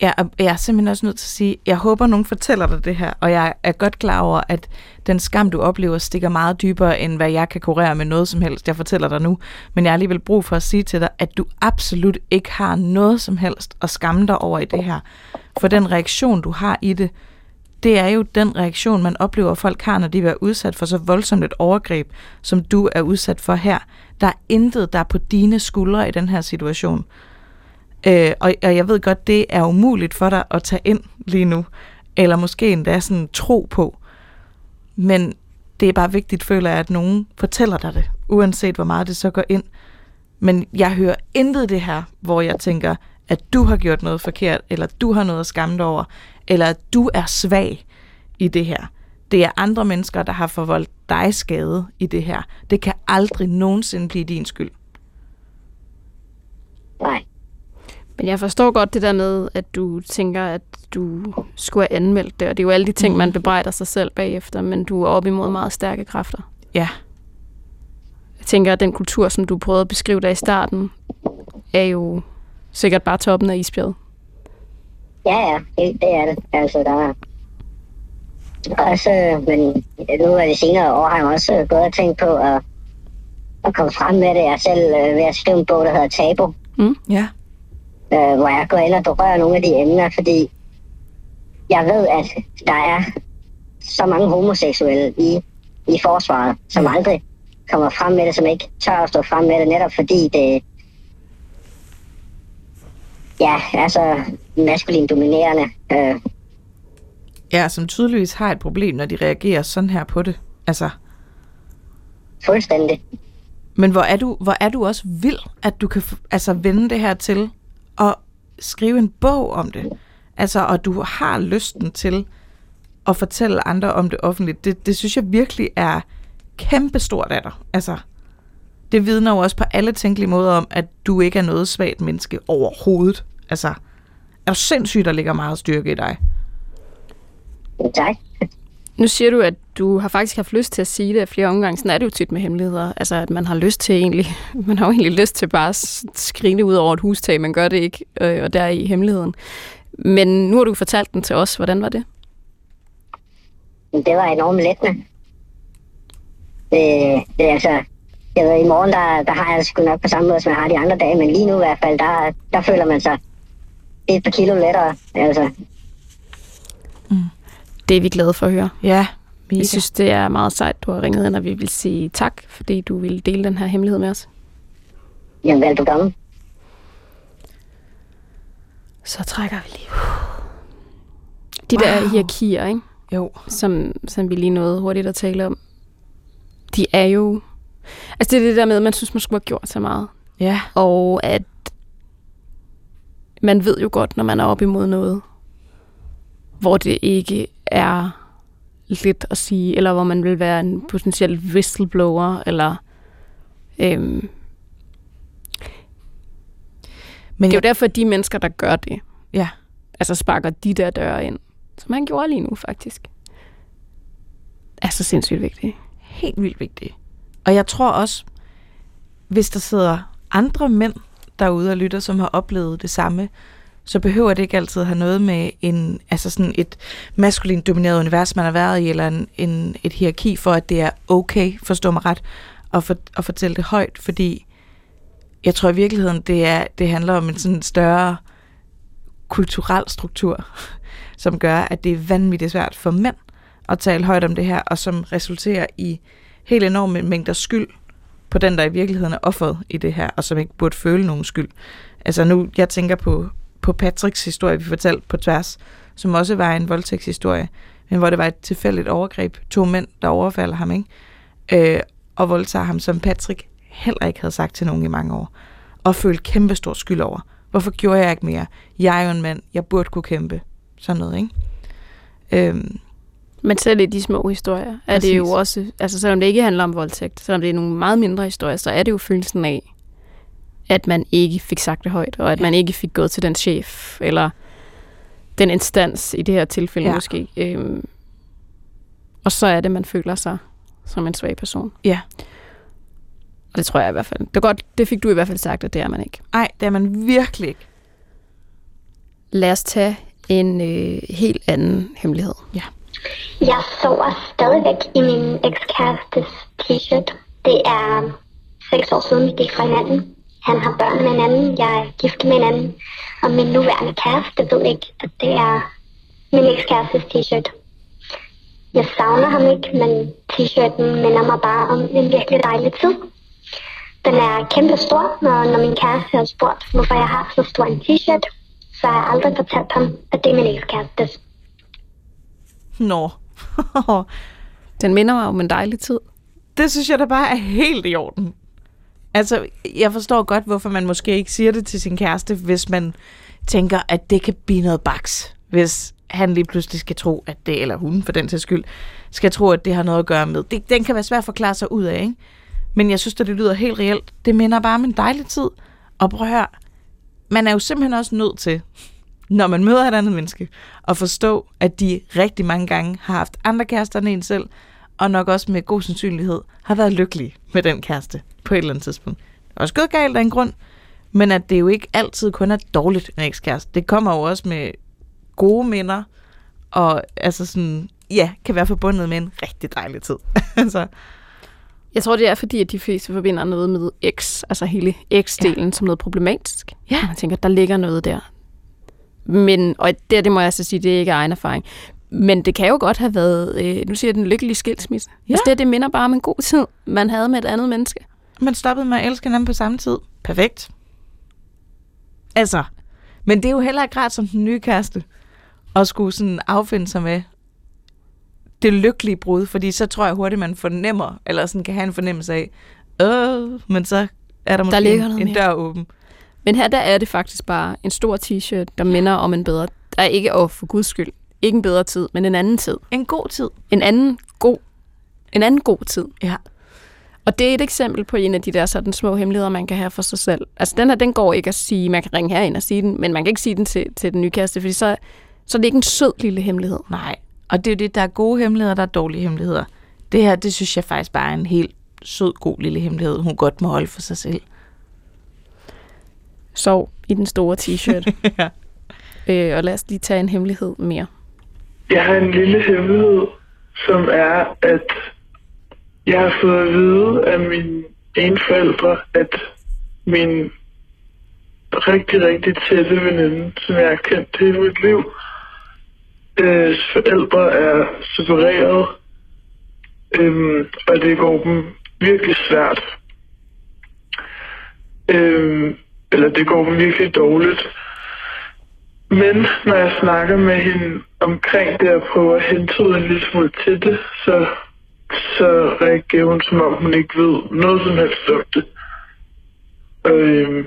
Ja, og jeg er simpelthen også nødt til at sige, jeg håber, nogen fortæller dig det her, og jeg er godt klar over, at den skam, du oplever, stikker meget dybere, end hvad jeg kan kurere med noget som helst, jeg fortæller dig nu. Men jeg har alligevel brug for at sige til dig, at du absolut ikke har noget som helst at skamme dig over i det her. For den reaktion, du har i det, det er jo den reaktion, man oplever, at folk har, når de er udsat for så voldsomt et overgreb, som du er udsat for her. Der er intet, der er på dine skuldre i den her situation. Øh, og, og jeg ved godt, det er umuligt for dig at tage ind lige nu, eller måske endda sådan tro på. Men det er bare vigtigt, føler jeg, at nogen fortæller dig det, uanset hvor meget det så går ind. Men jeg hører intet det her, hvor jeg tænker, at du har gjort noget forkert, eller du har noget at skamme dig over, eller at du er svag i det her. Det er andre mennesker, der har forvoldt dig skade i det her. Det kan aldrig nogensinde blive din skyld. Nej. Men jeg forstår godt det der med, at du tænker, at du skulle have anmeldt det, og det er jo alle de ting, man bebrejder sig selv bagefter, men du er op imod meget stærke kræfter. Ja, Jeg tænker, at den kultur, som du prøvede at beskrive der i starten, er jo sikkert bare toppen af isbjerget. Ja, ja, det, det er det. Altså, der er også, men nu er det senere år, har jeg også gået og tænkt på at, at komme frem med det. Jeg selv øh, ved at skrive en bog, der hedder Tabu, ja, øh, hvor jeg går ind og berører nogle af de emner, fordi jeg ved, at der er så mange homoseksuelle i, i forsvaret, som aldrig kommer frem med det, som ikke tør at stå frem med det, netop fordi det ja, er så maskulin dominerende. Øh, ja, som tydeligvis har et problem, når de reagerer sådan her på det. Altså, fuldstændig. men hvor er du, hvor er du også vild, at du kan altså vende det her til at skrive en bog om det. Altså, og du har lysten til at fortælle andre om det offentligt. Det, det synes jeg virkelig er kæmpestort af dig. Altså, det vidner jo også på alle tænkelige måder om, at du ikke er noget svagt menneske overhovedet. Altså, er du sindssygt, der ligger meget styrke i dig? Tak. Nu siger du, at du har faktisk haft lyst til at sige det flere omgange. Sådan er det jo tit med hemmeligheder. Altså, at man har lyst til egentlig, man har jo egentlig lyst til bare at skrine ud over et hustag, man gør det ikke, øh, og der er i hemmeligheden. Men nu har du fortalt den til os. Hvordan var det? Det var enormt lettende. Det, det altså, jeg ved, i morgen, der, der har jeg sgu nok på samme måde, som jeg har de andre dage, men lige nu i hvert fald, der, der føler man sig et par kilo lettere. Altså, Det er vi glade for at høre. Ja, mega. Jeg synes, det er meget sejt, du har ringet ind, og vi vil sige tak, fordi du ville dele den her hemmelighed med os. jamen, velbekomme. Så trækker vi lige. De wow. der hierarkier, ikke? Jo. Som, som vi lige nåede hurtigt at tale om, de er jo... Altså det er det der med, at man synes, man skulle have gjort så meget. Ja, Og at man ved jo godt, når man er op imod noget, hvor det ikke er lidt at sige, eller hvor man vil være en potentiel whistleblower, eller... Øhm, men det er jo jeg, derfor, at de mennesker, der gør det, ja, altså sparker de der døre ind, som han gjorde lige nu faktisk, er så sindssygt vigtigt. helt vildt vigtigt. Og jeg tror også, hvis der sidder andre mænd derude og lytter, som har oplevet det samme, så behøver det ikke altid have noget med en, altså sådan et maskulin domineret univers, man har været i, eller en, en, et hierarki for, at det er okay, forstå mig ret, at, for, at fortælle det højt, fordi jeg tror i virkeligheden, det, er, det handler om en sådan større kulturel struktur, som gør, at det er vanvittigt svært for mænd at tale højt om det her, og som resulterer i helt enorme mængder skyld på den, der i virkeligheden er offeret i det her, og som ikke burde føle nogen skyld. Altså nu, jeg tænker på, på Patricks historie, vi fortalte på tværs, som også var en voldtægtshistorie, men hvor det var et tilfældigt overgreb. To mænd, der overfalder ham, ikke? Øh, og voldtager ham, som Patrick heller ikke havde sagt til nogen i mange år. Og følte kæmpe stor skyld over. Hvorfor gjorde jeg ikke mere? Jeg er jo en mand, jeg burde kunne kæmpe. Sådan noget, ikke? Øhm, Men selv i de små historier er det jo Præcis. også, altså selvom det ikke handler om voldtægt, selvom det er nogle meget mindre historier, så er det jo følelsen af, at man ikke fik sagt det højt, og at Ja. man ikke fik gået til den chef, eller den instans i det her tilfælde Ja. ja. måske. Øhm, og så er det, man føler sig som en svag person. Ja. Og det tror jeg i hvert fald. Det, er godt, det fik du i hvert fald sagt, at det er man ikke. ej, det er man virkelig ikke. Lad os tage en øh, helt anden hemmelighed. Jeg sover stadigvæk i min ekskærestes t-shirt. Det er seks år siden, vi gik fra hinanden. Han har børn med en anden, jeg er gift med en anden. Og min nuværende kæreste ved ikke, at det er min ekskærestes t-shirt. Jeg savner ham ikke, men t-shirten minder mig bare om en virkelig dejlig tid. Den er kæmpe stor, og når min kæreste har spurgt, hvorfor jeg har så stor en t-shirt, så har jeg aldrig fortalt ham, at det er min ekskærestes. Nå. Den minder mig om en dejlig tid. det synes jeg da bare er helt i orden. Altså, jeg forstår godt, hvorfor man måske ikke siger det til sin kæreste, hvis man tænker, at det kan blive noget baks. Hvis han lige pludselig skal tro, at det, eller hun for den til skyld, skal tro, at det har noget at gøre med. Det, den kan være svært at forklare sig ud af, ikke? Men jeg synes, at det lyder helt reelt. Det minder bare om en dejlig tid. Og prøv at høre, man er jo simpelthen også nødt til, når man møder et andet menneske, at forstå, at de rigtig mange gange har haft andre kærester end en selv, og nok også med god sandsynlighed har været lykkelige med den kæreste på et eller andet tidspunkt. Det er også gået galt af en grund, men at det jo ikke altid kun er dårligt en ekskæreste. Det kommer jo også med gode minder, og altså sådan, ja, kan være forbundet med en rigtig dejlig tid. altså, Jeg tror, det er fordi, at de fleste forbinder noget med X, altså hele X-delen, ja. som noget problematisk. Ja. Man tænker, der ligger noget der. Men, og det, det må jeg så sige, det er ikke egen erfaring. Men det kan jo godt have været, øh, nu siger jeg den lykkelige skilsmisse. Ja. Altså det, det minder bare om en god tid, man havde med et andet menneske. man stoppede med at elske hinanden på samme tid. Perfekt. Altså, men det er jo heller ikke rart som den nye kæreste, at skulle sådan affinde sig med det lykkelige brud, fordi så tror jeg hurtigt, man fornemmer, eller sådan kan have en fornemmelse af, øh, men så er der måske ligger en, en dør åben. Men her der er det faktisk bare en stor t-shirt, der minder om en bedre... Der er ikke, og for guds skyld, ikke en bedre tid, men en anden tid. En god tid. En anden god, en anden god tid. Ja. Og det er et eksempel på en af de der sådan små hemmeligheder, man kan have for sig selv. Altså den her, den går ikke at sige, man kan ringe herind og sige den, men man kan ikke sige den til, til den nye kæreste, fordi så, så er det ikke en sød lille hemmelighed. Nej, og det er jo det, der er gode hemmeligheder, der er dårlige hemmeligheder. Det her, det synes jeg faktisk bare er en helt sød, god lille hemmelighed, hun godt må holde for sig selv. Sov i den store t-shirt. Ja. øh, og lad os lige tage en hemmelighed mere. Jeg har en lille hemmelighed, som er, at jeg har fået at vide af mine ene forældre, at min rigtig, rigtig tætte veninde, som jeg har kendt hele mit liv, øh, forældre er separeret, øh, og det går dem virkelig svært. Øh, eller det går dem virkelig dårligt. Men når jeg snakker med hende omkring det og prøver at hentyde en lille smule til det, så, så reagerer hun, som om hun ikke ved noget som helst om det. Øhm,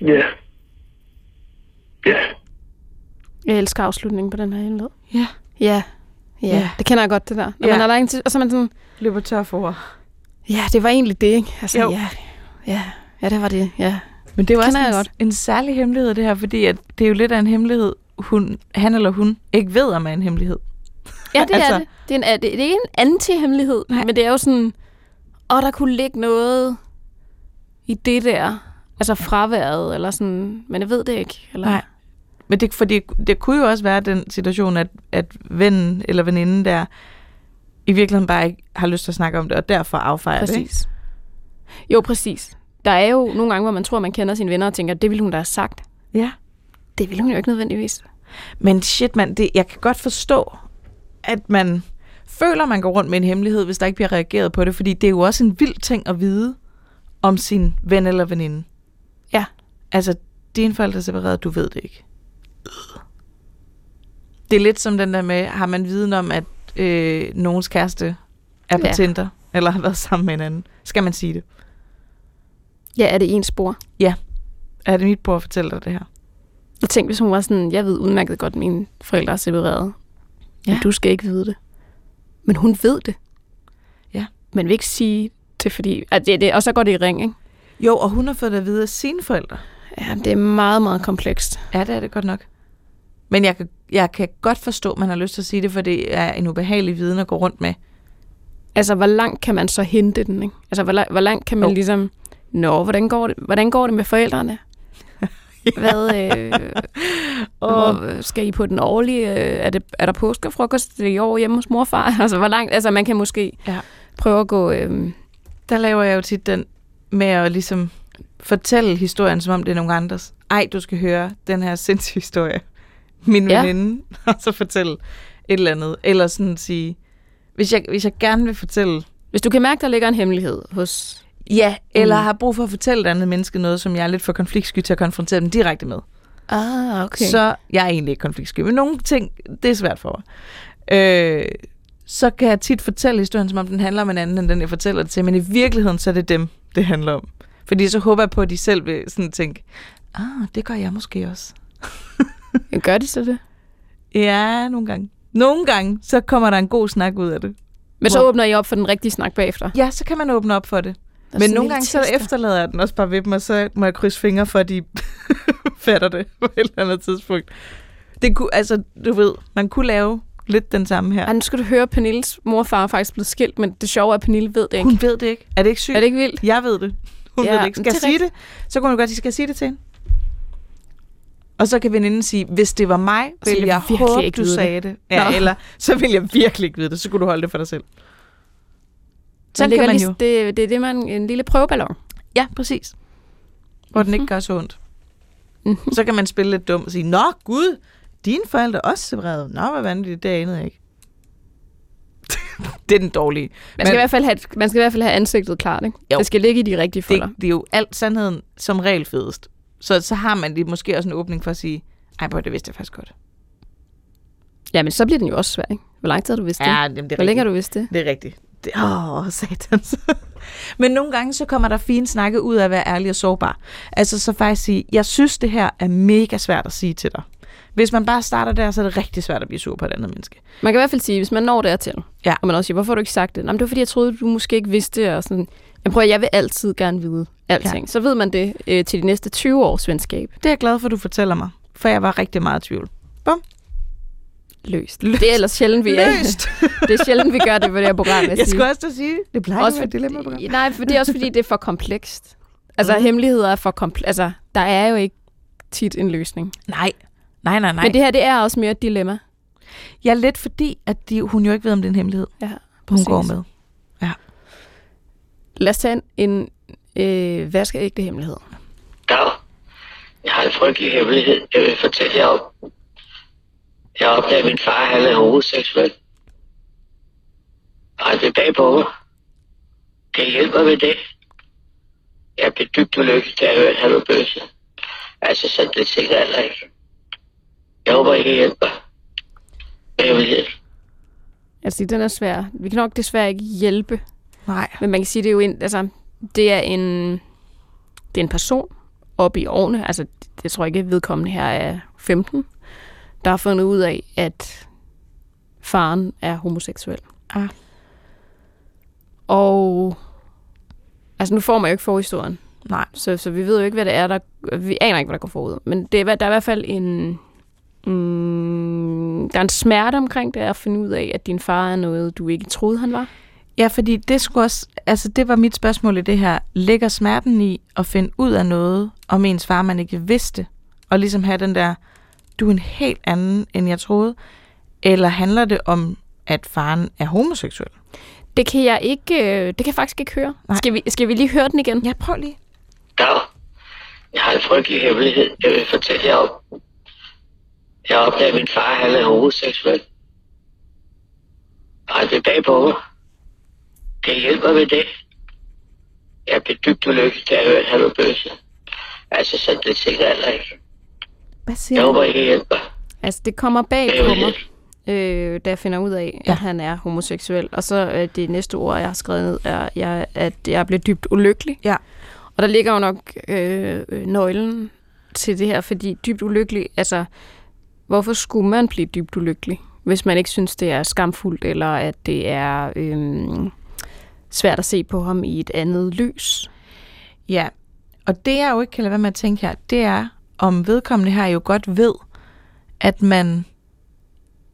ja. Ja. Jeg elsker afslutningen på den her hemmelighed. Ja. Ja. Ja, Ja. det kender jeg godt, det der. Når Ja. man er der til, og så er man sådan, Løber tør for ord. ja, det var egentlig det, ikke? Altså, Jo. ja, ja, ja, det var det, ja. Men det er jo også en, godt. en særlig hemmelighed, det her, fordi at det er jo lidt af en hemmelighed, hun, han eller hun ikke ved, om er en hemmelighed. Ja, det Altså- er det. Det er, en, det, det er ikke en anti-hemmelighed, Nej. men det er jo sådan, åh, der kunne ligge noget i det der. Altså fraværet, eller sådan, men jeg ved det ikke. Eller, Nej. Men det, fordi det kunne jo også være den situation, at, at vennen eller veninden der i virkeligheden bare ikke har lyst til at snakke om det, og derfor affejer det. Ikke? Præcis. Jo, præcis. Der er jo nogle gange, hvor man tror, man kender sine venner og tænker, det ville hun da have sagt. Ja. Det ville hun jo ikke nødvendigvis. Men shit, man, det, jeg kan godt forstå, at man føler, man går rundt med en hemmelighed, hvis der ikke bliver reageret på det, fordi det er jo også en vild ting at vide om sin ven eller veninde. Ja. Altså, dine forældre er separeret, du ved det ikke. Det er lidt som den der med, har man viden om, at øh, nogens kæreste er på Ja. Tinder, eller har været sammen med en anden? Skal man sige det? Ja, er det en spor? Er det mit bror, at fortælle dig det her? Jeg tænkte, hvis hun var sådan, jeg ved udmærket godt, at mine forældre er separeret. Ja. Ja. Men du skal ikke vide det. Men hun ved det. Ja. Men vil ikke sige det, fordi... At det, det, og så går det i ring, ikke? Jo, og hun har fået det at vide af sine forældre. Ja, det er meget, meget komplekst. Ja, det er det godt nok. Men jeg kan, jeg kan godt forstå, at man har lyst til at sige det, for det er en ubehagelig viden at gå rundt med. Altså, hvor langt kan man så hente den, ikke? Altså, hvor, la- hvor langt kan man Jo. ligesom... Nå, hvordan går det, hvordan går det med forældrene? Hvad, øh, Og hvor, skal I på den årlige? Øh, er, det, er der påskefrokost i år hjemme hos morfar? Altså, hvor langt? Altså, man kan måske Ja. prøve at gå... Øh, der laver jeg jo tit den med at ligesom fortælle historien, som om det er nogen andres. Ej, du skal høre den her sindssyge historie. Min Ja. veninde, og så fortælle et eller andet. Eller sådan sige, hvis jeg, hvis jeg gerne vil fortælle hvis du kan mærke, der ligger en hemmelighed hos... Ja, eller Mm. har brug for at fortælle et andet menneske noget, som jeg er lidt for konfliktsky til at konfrontere dem direkte med. Ah, okay. Så, jeg er egentlig ikke konfliktsky, men nogle ting, det er svært for mig. Øh, så kan jeg tit fortælle historien, som om den handler om en anden, end den jeg fortæller det til, men i virkeligheden, så er det dem, det handler om. Fordi så håber jeg på, at de selv vil sådan tænke, ah, det gør jeg måske også. gør de så det? Ja, nogle gange. Nogle gange, så kommer der en god snak ud af det. Men så åbner I op for den rigtige snak bagefter. Ja, så kan man åbne op for det. Der Men nogle gange så efterlader jeg den også bare ved dem, og så må jeg krydse fingre for, at de fatter det på et eller andet tidspunkt. Det kunne, altså, du ved, man kunne lave lidt den samme her. Ej, nu skal du høre, Pernilles morfar er faktisk blevet skilt, men det sjove er, at Pernille ved det ikke. Hun ved det ikke. Er det ikke sygt? Er det ikke vildt? Jeg ved det. Hun Ja, ved det ikke. Skal det jeg sige det? Så kunne hun godt sige, skal jeg sige det til hende? Og så kan veninden sige, hvis det var mig, ville jeg jeg håbe, ikke du vide det. sagde det. Ja, Nå. eller så vil jeg virkelig ikke vide det. Så kunne du holde det for dig selv. Sådan kan man lige, jo. Det, det er det, man en lille prøveballon. Ja, præcis. Hvor den ikke gør så ondt. Så kan man spille lidt dum og sige, Nå gud, dine forældre er også separeret. Nå, hvad vanvittigt, det anede jeg ikke. det er den dårlige. Man skal, i hvert fald have, man skal i hvert fald have ansigtet klart, ikke? Jo. Det skal ligge i de rigtige folder. det, det er jo alt sandheden som regel fedest. Så, så har man lige måske også en åbning for at sige, ej, hvor det vidste jeg faktisk godt. Ja, men så bliver den jo også svær, ikke? Hvor lang tid har du vidst det? jamen, det er Hvor længe har du vidst det? Det er rigtigt. Det, åh, satans. Men nogle gange, så kommer der fine snakke ud af at være ærlig og sårbar. Altså så faktisk sige, jeg synes, det her er mega svært at sige til dig. Hvis man bare starter der, så er det rigtig svært at blive sur på et andet menneske. Man kan i hvert fald sige, hvis man når dertil, Ja. og man også siger, hvorfor har du ikke sagt det? Nå, men det var fordi, jeg troede, du måske ikke vidste det. Og sådan. Men prøv at, jeg vil altid gerne vide alting. Ja. Så ved man det øh, til de næste 20 års venskab. Det er jeg glad for, at du fortæller mig, for jeg var rigtig meget i tvivl. Løst. Det er ellers sjældent, vi Løst! det er sjældent, vi gør det på det her program, jeg, Jeg sige. skulle også til at sige, det plejer også også at være et dilemma nej, for det er også fordi, det er for komplekst. Altså, mm. hemmeligheder er for komplekst. Altså, der er jo ikke tit en løsning. Nej, nej, nej, nej. Men det her, det er også mere et dilemma. Jeg er lidt fordi, at de, hun jo ikke ved, om det er en hemmelighed, Ja, hun præcis. går med. Lad os tage en, en øh, vaskeægte hemmelighed. Dag. Jeg har en frygtelig hemmelighed, jeg vil fortælle jer om. Jeg opdagede, at min far han er homoseksuel. Og det bag på mig. Kan I hjælpe mig med det? Jeg blev dybt ulykkelig, da jeg hørte, at han var bøsse. Altså, sådan det jeg heller ikke. Jeg håber, I kan hjælpe mig. Med hemmeligheden. Altså, den er svær. Vi kan nok desværre ikke hjælpe. Nej. Men man kan sige, det er jo en, altså, det er en, det er en person oppe i årene. Altså, jeg tror ikke, vedkommende her er 15, der har fundet ud af, at faren er homoseksuel. Ah. Og altså, nu får man jo ikke forhistorien. Nej. Så, så vi ved jo ikke, hvad det er, der... Vi aner ikke, hvad der går forud. Men det er, der er i hvert fald en... Mm, der er en smerte omkring det at finde ud af, at din far er noget, du ikke troede, han var. Ja, fordi det skulle også, altså det var mit spørgsmål i det her. Ligger smerten i at finde ud af noget om ens far, man ikke vidste? Og ligesom have den der, du er en helt anden, end jeg troede? Eller handler det om, at faren er homoseksuel? Det kan jeg ikke, øh, det kan jeg faktisk ikke høre. Nej. Skal vi, skal vi lige høre den igen? Ja, prøv lige. Dag. Jeg har en frygtelig hemmelighed, jeg vil fortælle jer om. Jeg opdagede, at min far han er homoseksuel. Og det bag på mig. Kan I hjælpe mig med det? Jeg blev dybt ulykkelig, da jeg hørte, at han var bøsse. Altså, sådan det jeg heller ikke. Hvad siger Jeg du? Altså, det kommer bag på mig, øh, da jeg finder ud af, Ja. ja. at han er homoseksuel. Og så øh, det næste ord, jeg har skrevet ned, er, jeg, at jeg blev dybt ulykkelig. Ja. Og der ligger jo nok øh, øh, nøglen til det her, fordi dybt ulykkelig, altså, hvorfor skulle man blive dybt ulykkelig, hvis man ikke synes, det er skamfuldt, eller at det er øh, svært at se på ham i et andet lys? Ja, og det jeg jo ikke kan lade være med at tænke her, det er, om vedkommende her jo godt ved, at man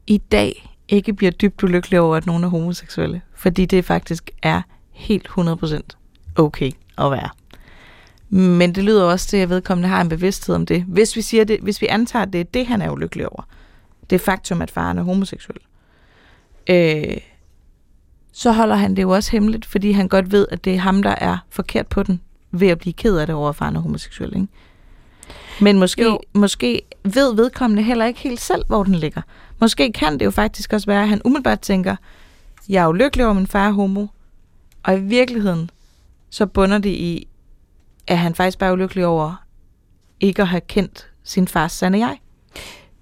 i dag ikke bliver dybt ulykkelig over, at nogen er homoseksuelle. Fordi det faktisk er helt 100% okay at være. Men det lyder også til, at vedkommende har en bevidsthed om det. Hvis vi, siger det, hvis vi antager, at det er det, han er ulykkelig over. Det faktum, at faren er homoseksuel. Øh, så holder han det jo også hemmeligt, fordi han godt ved, at det er ham, der er forkert på den, ved at blive ked af det over, at faren er homoseksuel. Ikke? Men måske, Jo. måske ved vedkommende heller ikke helt selv, hvor den ligger. Måske kan det jo faktisk også være, at han umiddelbart tænker, jeg er ulykkelig over, min far er homo. Og i virkeligheden, så bunder det i, at han faktisk bare er ulykkelig over ikke at have kendt sin fars sande jeg.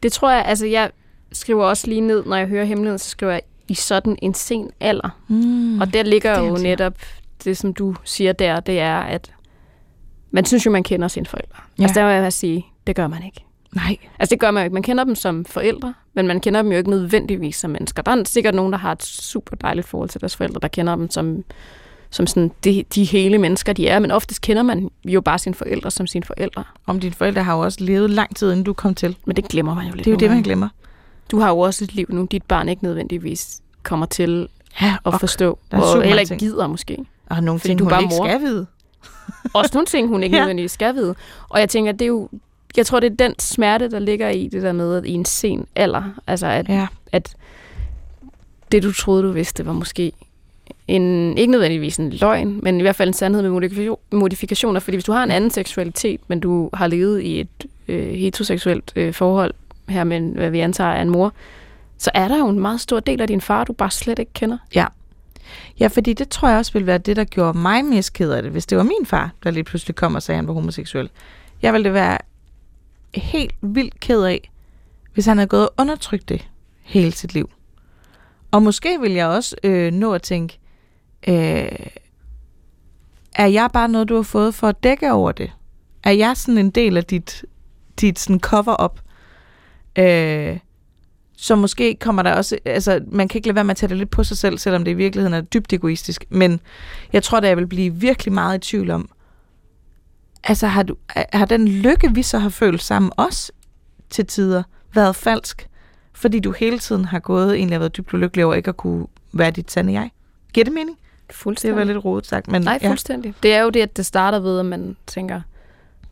Det tror jeg, altså jeg skriver også lige ned, når jeg hører hemmeligheden, så skriver jeg i sådan en sen alder. Mm. Og der ligger det jo netop det, som du siger der, det er, at man synes jo, man kender sine forældre. Ja. Altså der vil jeg sige, det gør man ikke. Nej. Altså det gør man jo ikke. Man kender dem som forældre, men man kender dem jo ikke nødvendigvis som mennesker. Der er sikkert nogen, der har et super dejligt forhold til deres forældre, der kender dem som, som sådan de, de hele mennesker, de er. Men oftest kender man jo bare sine forældre som sine forældre. Om dine forældre har jo også levet lang tid, inden du kom til. Men det glemmer man jo lidt Det er jo det, man glemmer. Du har jo også et liv nu, dit barn ikke nødvendigvis kommer til Ja, at forstå, er super og heller ikke gider måske. Og nogle Fordi ting, du hun bare ikke mor. skal vide. Også nogle ting, hun ikke Ja. nødvendigvis skal vide. Og jeg tænker, det er jo, jeg tror, det er den smerte, der ligger i det der med, at i en sen alder, altså at, Ja. at det, du troede, du vidste, var måske en, ikke nødvendigvis en løgn, men i hvert fald en sandhed med modifikation- modifikationer. Fordi hvis du har en anden seksualitet, men du har levet i et øh, heteroseksuelt øh, forhold her med, hvad vi antager er en mor, så er der jo en meget stor del af din far, du bare slet ikke kender. Ja, Ja, fordi det tror jeg også ville være det, der gjorde mig mest ked af det, hvis det var min far, der lige pludselig kom og sagde, at han var homoseksuel. Jeg ville det være helt vildt ked af, hvis han havde gået og undertrykt det hele sit liv. Og måske vil jeg også øh, nå at tænke, øh, er jeg bare noget, du har fået for at dække over det? Er jeg sådan en del af dit, dit sådan cover-up? Øh, så måske kommer der også, altså man kan ikke lade være med at tage det lidt på sig selv, selvom det i virkeligheden er dybt egoistisk, men jeg tror, at jeg vil blive virkelig meget i tvivl om, altså har, du, har den lykke, vi så har følt sammen os til tider, været falsk, fordi du hele tiden har gået egentlig har været dybt ulykkelig over ikke at kunne være dit sande jeg? Giver det mening? Det Fuldstændig. var lidt rodet sagt, men Nej, ja. fuldstændig. Det er jo det, at det starter ved, at man tænker,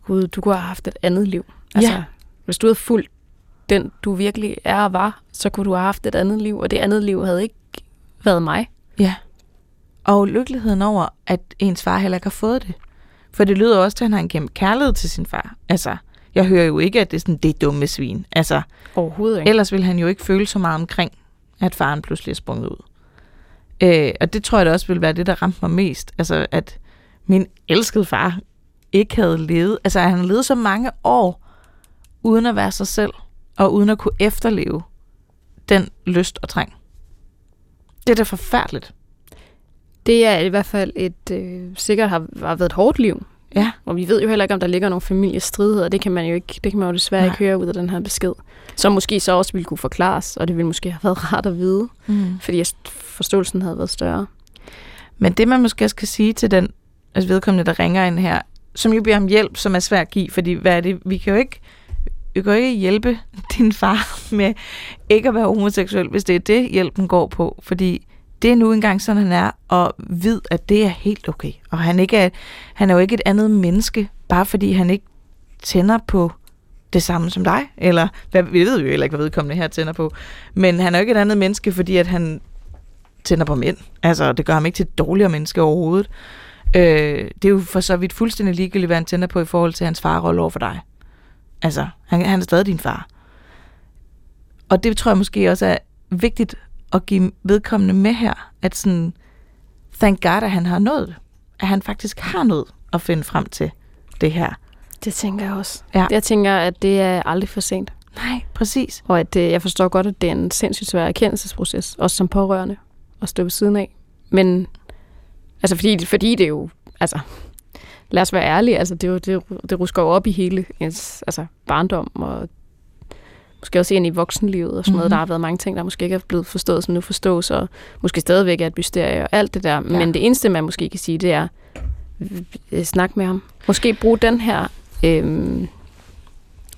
gud, du kunne have haft et andet liv. Altså, Ja. Hvis du havde fulgt den, du virkelig er og var, så kunne du have haft et andet liv, og det andet liv havde ikke været mig. Ja. Og lykkeligheden over, at ens far heller ikke har fået det. For det lyder også til, at han har en kæmpe kærlighed til sin far. Altså, jeg hører jo ikke, at det er sådan, det er dumme svin. Altså, Overhovedet ikke. ellers ville han jo ikke føle så meget omkring, at faren pludselig er sprunget ud. Øh, og det tror jeg da også ville være det, der ramte mig mest. Altså, at min elskede far ikke havde levet. Altså, at han levet så mange år, uden at være sig selv, og uden at kunne efterleve den lyst og træng. Det er da forfærdeligt. Det er i hvert fald et, øh, sikkert har, har været et hårdt liv. Ja. Og vi ved jo heller ikke, om der ligger nogle familiestridigheder. Det kan man jo ikke, det kan man jo desværre Nej. ikke høre ud af den her besked. Som måske så også ville kunne forklares, og det ville måske have været rart at vide, Mm. fordi forståelsen havde været større. Men det, man måske skal sige til den altså vedkommende, der ringer ind her, som jo beder om hjælp, som er svært at give, fordi hvad er det? Vi kan jo ikke, vi kan ikke hjælpe din far med ikke at være homoseksuel, hvis det er det, hjælpen går på. Fordi det er nu engang sådan, han er, og vid, at det er helt okay. Og han, ikke er, han er jo ikke et andet menneske, bare fordi han ikke tænder på det samme som dig. Eller, hvad, vi ved jo heller ikke, hvad vedkommende her tænder på. Men han er jo ikke et andet menneske, fordi at han tænder på mænd. Altså, det gør ham ikke til et dårligere menneske overhovedet. Øh, det er jo for så vidt fuldstændig ligegyldigt, hvad han tænder på i forhold til hans farrolle over for dig. Altså, han, han er stadig din far. Og det tror jeg måske også er vigtigt at give vedkommende med her, at sådan, thank God, at han har nået. At han faktisk har nået at finde frem til det her. Det tænker jeg også. Ja. Jeg tænker, at det er aldrig for sent. Nej, præcis. Og at øh, jeg forstår godt, at det er en sindssygt svær erkendelsesproces, også som pårørende, at stå ved siden af. Men altså fordi, fordi det jo, altså lad os være ærlige, altså det, det, det rusker jo op i hele ens altså, barndom og måske også ind i voksenlivet og sådan noget. Mhm. Der har været mange ting, der måske ikke er blevet forstået, som nu forstås, og måske stadigvæk er et mysterie og alt det der. Ja. Men det eneste, man måske kan sige, det er, øh, snak med ham. Måske bruge den her øh,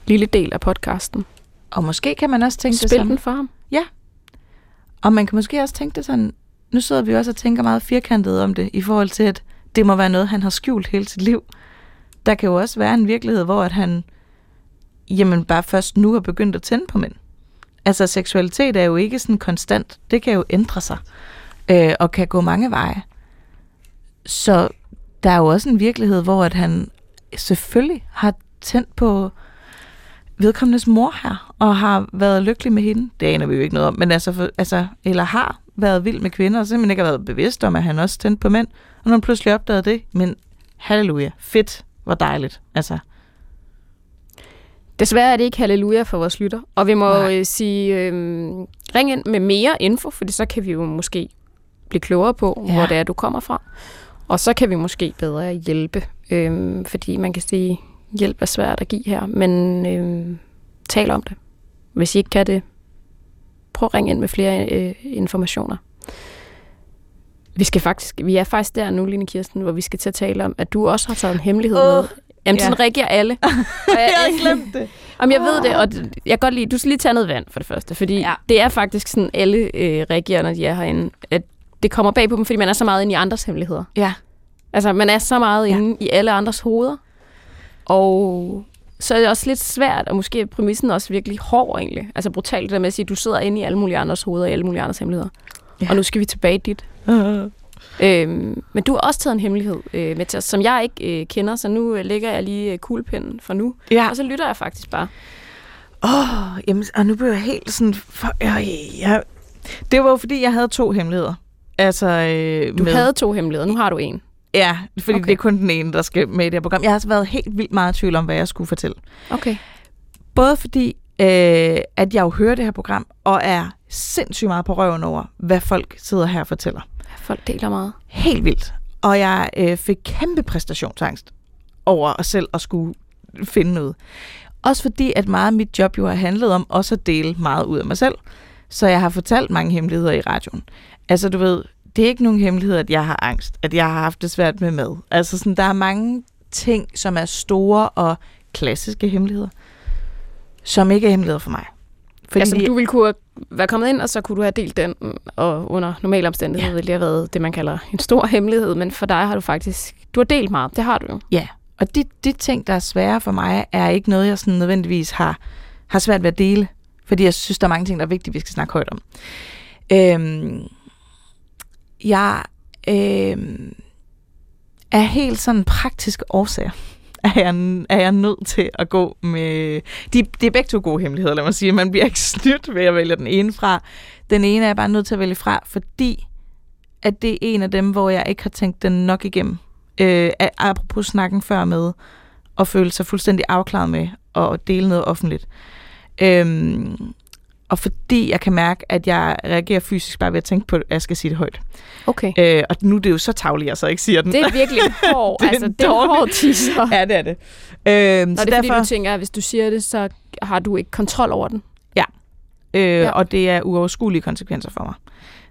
lille del af podcasten. Og måske kan man også tænke det Spil sådan. den for ham. Og man kan måske også tænke det sådan, nu sidder vi også og tænker meget firkantet om det, i forhold til, at det må være noget, han har skjult hele sit liv. Der kan jo også være en virkelighed, hvor at han jamen bare først nu er begyndt at tænde på mænd. Altså seksualitet er jo ikke sådan konstant. Det kan jo ændre sig, øh, og kan gå mange veje. Så der er jo også en virkelighed, hvor at han selvfølgelig har tændt på vedkommendes mor her, og har været lykkelig med hende. Det aner vi jo ikke noget om, men altså, for, altså eller har været vild med kvinder, og simpelthen ikke har været bevidst om, at han også tændte på mænd. Og når han pludselig opdagede det, men halleluja, fedt, hvor dejligt. Altså, Desværre er det ikke halleluja for vores lytter, og vi må Nej. øh, sige, øh, ring ind med mere info, for så kan vi jo måske blive klogere på, Ja. ja. hvor det er, du kommer fra. Og så kan vi måske bedre hjælpe, øh, fordi man kan sige, hjælp er svært at give her, men øh, tal om det. Hvis I ikke kan det, prøv at ringe ind med flere øh, informationer. Vi skal faktisk, vi er faktisk der nu, Line Kirsten, hvor vi skal til at tale om, at du også har taget en hemmelighed Åh, med. Jamen, ja. sådan reagerer alle. Og jeg havde glemt det. Jamen, jeg ved det, og jeg kan godt lide, du skal lige tage noget vand for det første, fordi Ja. ja. det er faktisk sådan, alle øh, reagerer, når de er herinde, at det kommer bag på dem, fordi man er så meget inde i andres hemmeligheder. Ja, Altså, man er så meget Ja. inde i alle andres hoveder, og så er det også lidt svært, og måske er præmissen også virkelig hård egentlig. Altså brutalt det der med at sige, at du sidder inde i alle mulige andres hoveder, i alle mulige andres hemmeligheder. Ja. Og nu skal vi tilbage dit. Øh. Øhm, men du har også taget en hemmelighed øh, med til os, som jeg ikke øh, kender, så nu øh, lægger jeg lige øh, kuglepinden for nu. ja. Og så lytter jeg faktisk bare. Åh, oh, jamen, og nu bliver jeg helt sådan... For, øh, ja. Det var jo fordi, jeg havde to hemmeligheder. Altså, øh, Du med, havde to hemmeligheder, nu har du en. Ja, fordi okay. Det er kun den ene, der skal med i det her program. Jeg har altså været helt vildt meget i tvivl om, hvad jeg skulle fortælle. Okay. Både fordi, øh, at jeg jo hører det her program, og er sindssygt meget på røven over, hvad folk sidder her og fortæller. Folk deler meget. Helt vildt. Og jeg øh, fik kæmpe præstationsangst over at selv at skulle finde noget. Også fordi, at meget af mit job jo har handlet om også at dele meget ud af mig selv. Så jeg har fortalt mange hemmeligheder i radioen. Altså, du ved, det er ikke nogen hemmelighed, at jeg har angst. At jeg har haft det svært med mad. Altså, sådan, der er mange ting, som er store og klassiske hemmeligheder, som ikke er hemmeligheder for mig. Fordi altså, du ville kunne være kommet ind, og så kunne du have delt den, og under normale omstændigheder Ja. ja. ville det have været det, man kalder en stor hemmelighed, men for dig har du faktisk, du har delt meget, det har du jo. Ja, og de, de ting, der er svære for mig, er ikke noget, jeg sådan nødvendigvis har, har svært ved at dele. Fordi jeg synes, der er mange ting, der er vigtige, vi skal snakke højt om. Øhm, jeg øh, er helt sådan praktiske årsager. Er jeg, er jeg nødt til at gå med... De, de er begge to gode hemmeligheder, lad mig sige. Man bliver ikke snydt ved at vælge den ene fra. Den ene er jeg bare nødt til at vælge fra, fordi at det er en af dem, hvor jeg ikke har tænkt den nok igennem øh, a- apropos snakken før med, at føle sig fuldstændig afklaret med at dele noget offentligt. Øhm, og fordi jeg kan mærke, at jeg reagerer fysisk bare ved at tænke på, at jeg skal sige det højt. Okay. Øh, og nu er det jo så tavligt, jeg så ikke siger den. Det er virkelig en hård, Det er altså en det er en hård teaser. ja, det er det. Øhm, Nå, så det er derfor, fordi, du tænker, at hvis du siger det, så har du ikke kontrol over den. øh, Ja. Og det er uoverskuelige konsekvenser for mig.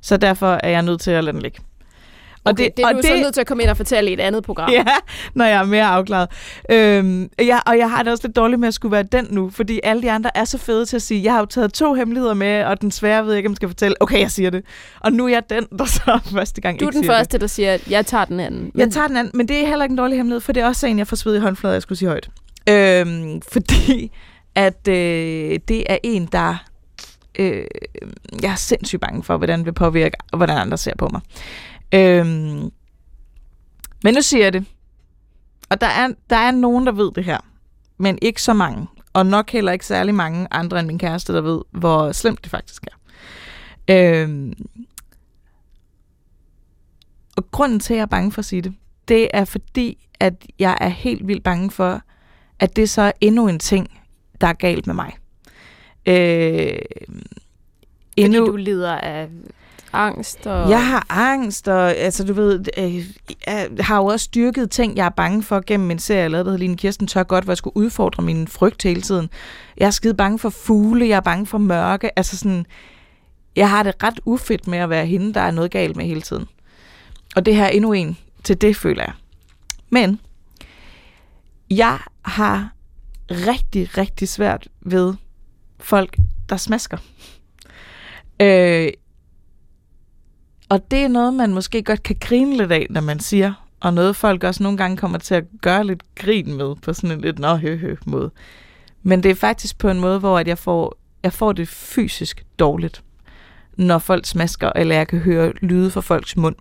Så derfor er jeg nødt til at lade den ligge. Og okay, det, det er og du det... så nødt til at komme ind og fortælle i et andet program. Ja, når jeg er mere afklaret. Øhm, ja, og jeg har det også lidt dårligt med at skulle være den nu, fordi alle de andre er så fede til at sige, jeg har jo taget to hemmeligheder med, og den svære ved jeg ikke, om jeg skal fortælle. Okay, jeg siger det. Og nu er jeg den, der så første gang Du er den første, der siger, at jeg tager den anden. Det. Jeg tager den anden, men det er heller ikke en dårlig hemmelighed, for det er også en, jeg får sved i håndflader, jeg skulle sige højt. Øhm, fordi at øh, det er en, der... Øh, jeg er sindssygt bange for, hvordan det vil påvirke, og hvordan andre ser på mig. Øhm, men nu siger jeg det. Og der er, der er nogen, der ved det her. Men ikke så mange. Og nok heller ikke særlig mange andre end min kæreste, der ved, hvor slemt det faktisk er. Øhm, og grunden til, at jeg er bange for at sige det, det er fordi, at jeg er helt vildt bange for, at det så er endnu en ting, der er galt med mig. Øh, Fordi endnu, du lider af angst og... Jeg har angst, og altså, du ved, øh, jeg har jo også styrket ting, jeg er bange for gennem en serie, jeg lavede, der hedder Line Kirsten tør godt, hvor jeg skulle udfordre min frygt hele tiden. Jeg er skide bange for fugle, jeg er bange for mørke. Altså sådan, jeg har det ret ufedt med at være hende, der er noget galt med hele tiden. Og det her er endnu en til det, føler jeg. Men jeg har rigtig, rigtig svært ved folk, der smasker. Øh, og det er noget, man måske godt kan grine lidt af, når man siger, og noget folk også nogle gange kommer til at gøre lidt grin med, på sådan en lidt nå hø, hø måde. Men det er faktisk på en måde, hvor at jeg, får, jeg får det fysisk dårligt, når folk smasker, eller jeg kan høre lyde fra folks mund.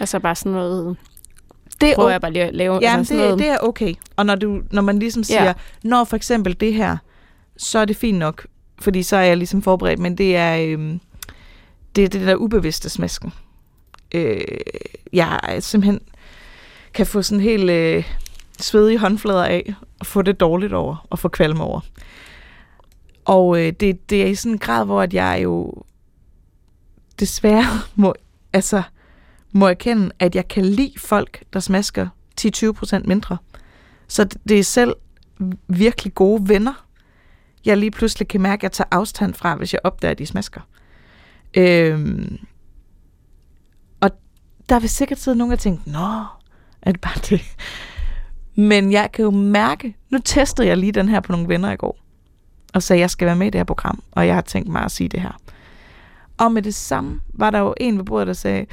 Altså bare sådan noget... Det er Prøver jeg bare lige at lave... Ja, altså det, noget, det er okay. Og når, du, når man ligesom siger, ja. når for eksempel det her, så er det fint nok, fordi så er jeg ligesom forberedt, men det er øhm, det, er det der ubevidste smasken. Øh, jeg simpelthen kan få sådan helt øh, svedige håndflader af, og få det dårligt over, og få kvalme over. Og øh, det, det er i sådan en grad, hvor at jeg jo desværre må, altså, må erkende, at jeg kan lide folk, der smasker 10-20% mindre. Så det- er selv virkelig gode venner, jeg lige pludselig kan mærke, at jeg tager afstand fra, hvis jeg opdager, at de smasker. Øhm, der vil sikkert sidde nogen og tænke, nå, er det bare det? Men jeg kan jo mærke, nu testede jeg lige den her på nogle venner i går, og sagde, at jeg skal være med i det her program, og jeg har tænkt mig at sige det her. Og med det samme var der jo en ved bordet, der sagde,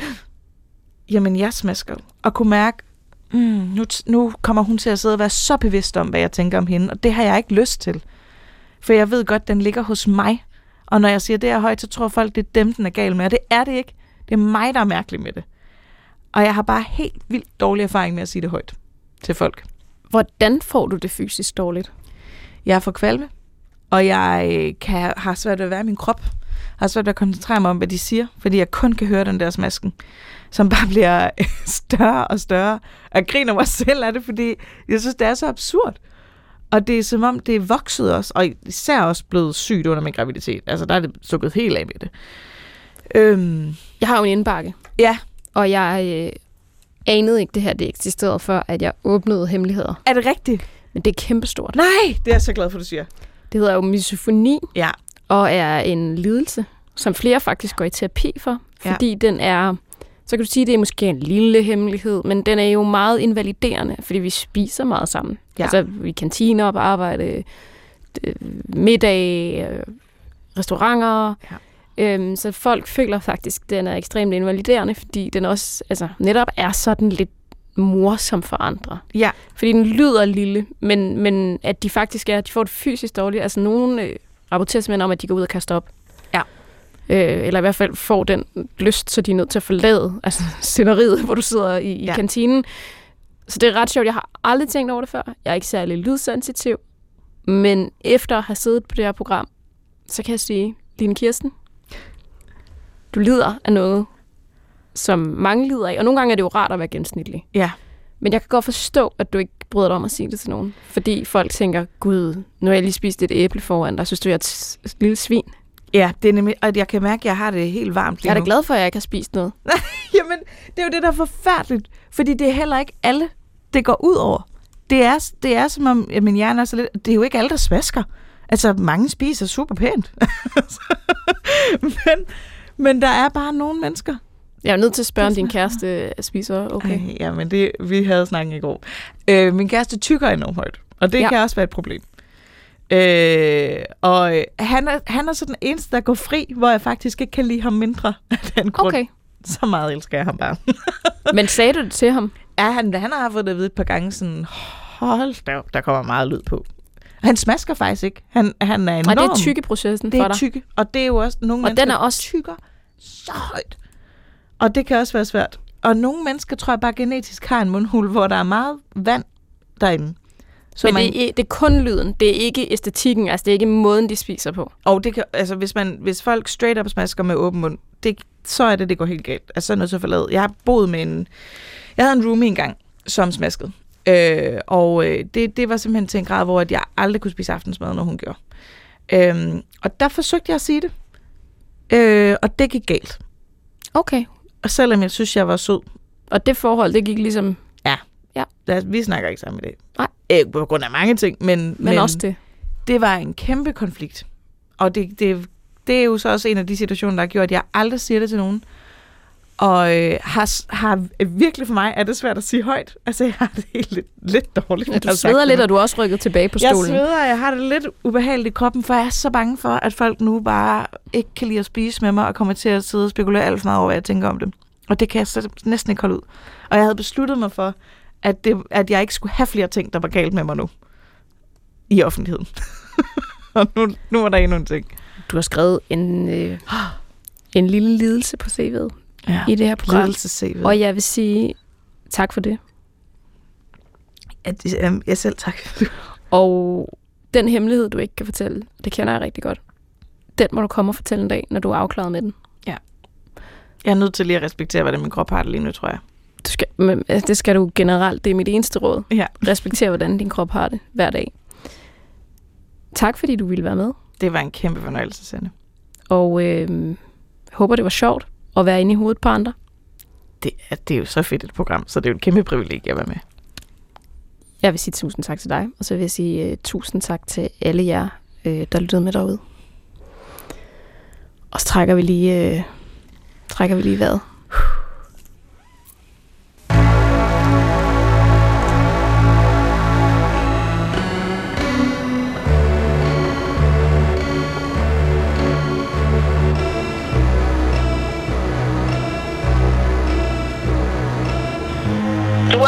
jamen jeg smasker, og kunne mærke, mm, nu, nu kommer hun til at sidde og være så bevidst om, hvad jeg tænker om hende, og det har jeg ikke lyst til. For jeg ved godt, den ligger hos mig. Og når jeg siger det er højt, så tror folk, det er dem, den er gal med. Og det er det ikke. Det er mig, der er mærkelig med det. Og jeg har bare helt vildt dårlig erfaring med at sige det højt til folk. Hvordan får du det fysisk dårligt? Jeg er for kvalme, og jeg øh, kan, har svært ved at være i min krop. Har svært ved at koncentrere mig om, hvad de siger, fordi jeg kun kan høre den der smasken, som bare bliver større og større. Og jeg griner mig selv af det, fordi jeg synes, det er så absurd. Og det er som om, det er vokset også, og især også blevet sygt under min graviditet. Altså, der er det sukket helt af med det. Øhm, Jeg har jo en indbakke, ja, og jeg øh, anede ikke, det her det eksisterede, før at jeg åbnede hemmeligheder. er det rigtigt? Men det er kæmpestort. Nej, det er jeg så glad for, du siger. Det hedder jo misofoni, Ja, og er en lidelse, som flere faktisk går i terapi for, Ja. fordi den er, så kan du sige, det er måske en lille hemmelighed, men den er jo meget invaliderende, fordi vi spiser meget sammen. Ja. Altså, vi er kantiner på arbejde, øh, middag, øh, restauranter. Ja. Øhm, så folk føler faktisk, at den er ekstremt invaliderende, fordi den også altså, netop er sådan lidt morsom for andre. ja, Fordi den lyder lille, men, men at de faktisk er, de får det fysisk dårligt. Altså nogen øh, rapporterer simpelthen om, at de går ud og kaster op. Ja. Øh, eller i hvert fald får den lyst, så de er nødt til at forlade altså, sceneriet, hvor du sidder i, i Ja. kantinen. Så det er ret sjovt. Jeg har aldrig tænkt over det før. Jeg er ikke særlig lydsensitiv. Men efter at have siddet på det her program, så kan jeg sige, Line Kirsten, du lider af noget, som mange lider af. Og nogle gange er det jo rart at være gennemsnitlig. ja. Men jeg kan godt forstå, at du ikke bryder dig om at sige det til nogen. Fordi folk tænker, gud, nu har jeg lige spist et æble foran dig. Synes du, jeg er et lille svin? Ja, det er nemlig, og jeg kan mærke, at jeg har det helt varmt lige Jeg er da glad for, at jeg ikke har spist noget. Jamen, det er jo det, der er forfærdeligt. Fordi det er heller ikke alle, det går ud over. Det er, det er som om, at min hjerne er så lidt... Det er jo ikke alle, der smasker. Altså, mange spiser super pænt. men, men der er bare nogle mennesker. Jeg er nødt til at spørge, om din kæreste spiser okay. Ej, ja, men det, vi havde snakket i går. Øh, min kæreste tykker enormt højt, og det ja. kan også være et problem. Øh, og øh, han er, han er så den eneste, der går fri, hvor jeg faktisk ikke kan lide ham mindre af den grund. Okay. Så meget elsker jeg ham bare. Men sagde du det til ham? Ja, han, han har fået det at vide et par gange, sådan, hold da op, der kommer meget lyd på. Han smasker faktisk ikke. Han, han er enorm. Og det er tykkeprocessen det for er dig. tykke. Og det er jo også nogle Og mennesker, den er også- tykker så højt. Og det kan også være svært. Og nogle mennesker, tror jeg bare genetisk har en mundhul, hvor der er meget vand derinde. Så Men man, det, er, det er kun lyden. Det er ikke æstetikken. Altså, det er ikke måden, de spiser på. Og det kan, altså, hvis, man, hvis folk straight up smasker med åben mund, det, så er det, det går helt galt. Altså, så er jeg nødt til at forlade. Jeg har boet med en... Jeg havde en roomie engang, som smaskede. Øh, og øh, det, det var simpelthen til en grad, hvor at jeg aldrig kunne spise aftensmad, når hun gjorde. Øhm, og der forsøgte jeg at sige det. Øh, og det gik galt. Okay. Og selvom jeg synes, jeg var sød. Og det forhold, det gik ligesom... Ja. Ja. Lad os, vi snakker ikke sammen i dag. Nej. Ikke på grund af mange ting, men... Men, men også det. det var en kæmpe konflikt. Og det, det, det er jo så også en af de situationer, der har gjort, at jeg aldrig siger det til nogen. Og øh, har, har virkelig for mig er det svært at sige højt. Altså, jeg har det helt lidt, lidt dårligt. Ja, du sveder lidt, og du er også rykket tilbage på Jeg stolen. sveder, og jeg har det lidt ubehageligt i kroppen, for jeg er så bange for, at folk nu bare ikke kan lide at spise med mig, og kommer til at sidde og spekulere alt for meget over, hvad jeg tænker om det. Og det kan jeg så næsten ikke holde ud. Og jeg havde besluttet mig for, at, det, at jeg ikke skulle have flere ting, der var galt med mig nu. I offentligheden. og nu, nu var der endnu en ting. Du har skrevet en, øh, en lille lidelse på CV'et Ja. i det her program. Og jeg vil sige tak for det. At, øhm, jeg selv tak. Og den hemmelighed, du ikke kan fortælle, det kender jeg rigtig godt. Den må du komme og fortælle en dag, når du er afklaret med den. Jeg er nødt til lige at respektere, hvordan min krop har det lige nu, tror jeg. Du skal, men, det skal du generelt. Det er mit eneste råd. Ja. Respekter, hvordan din krop har det hver dag. Tak, fordi du ville være med. Det var en kæmpe fornøjelse, Sande. Og øh, håber, det var sjovt at være inde i hovedet på andre. Det er, det er jo så fedt et program, så det er jo et kæmpe privilegie at være med. Jeg vil sige tusind tak til dig, og så vil jeg sige uh, tusind tak til alle jer, uh, der lyttede med derude. Og så trækker vi lige, uh, trækker vi lige vejret.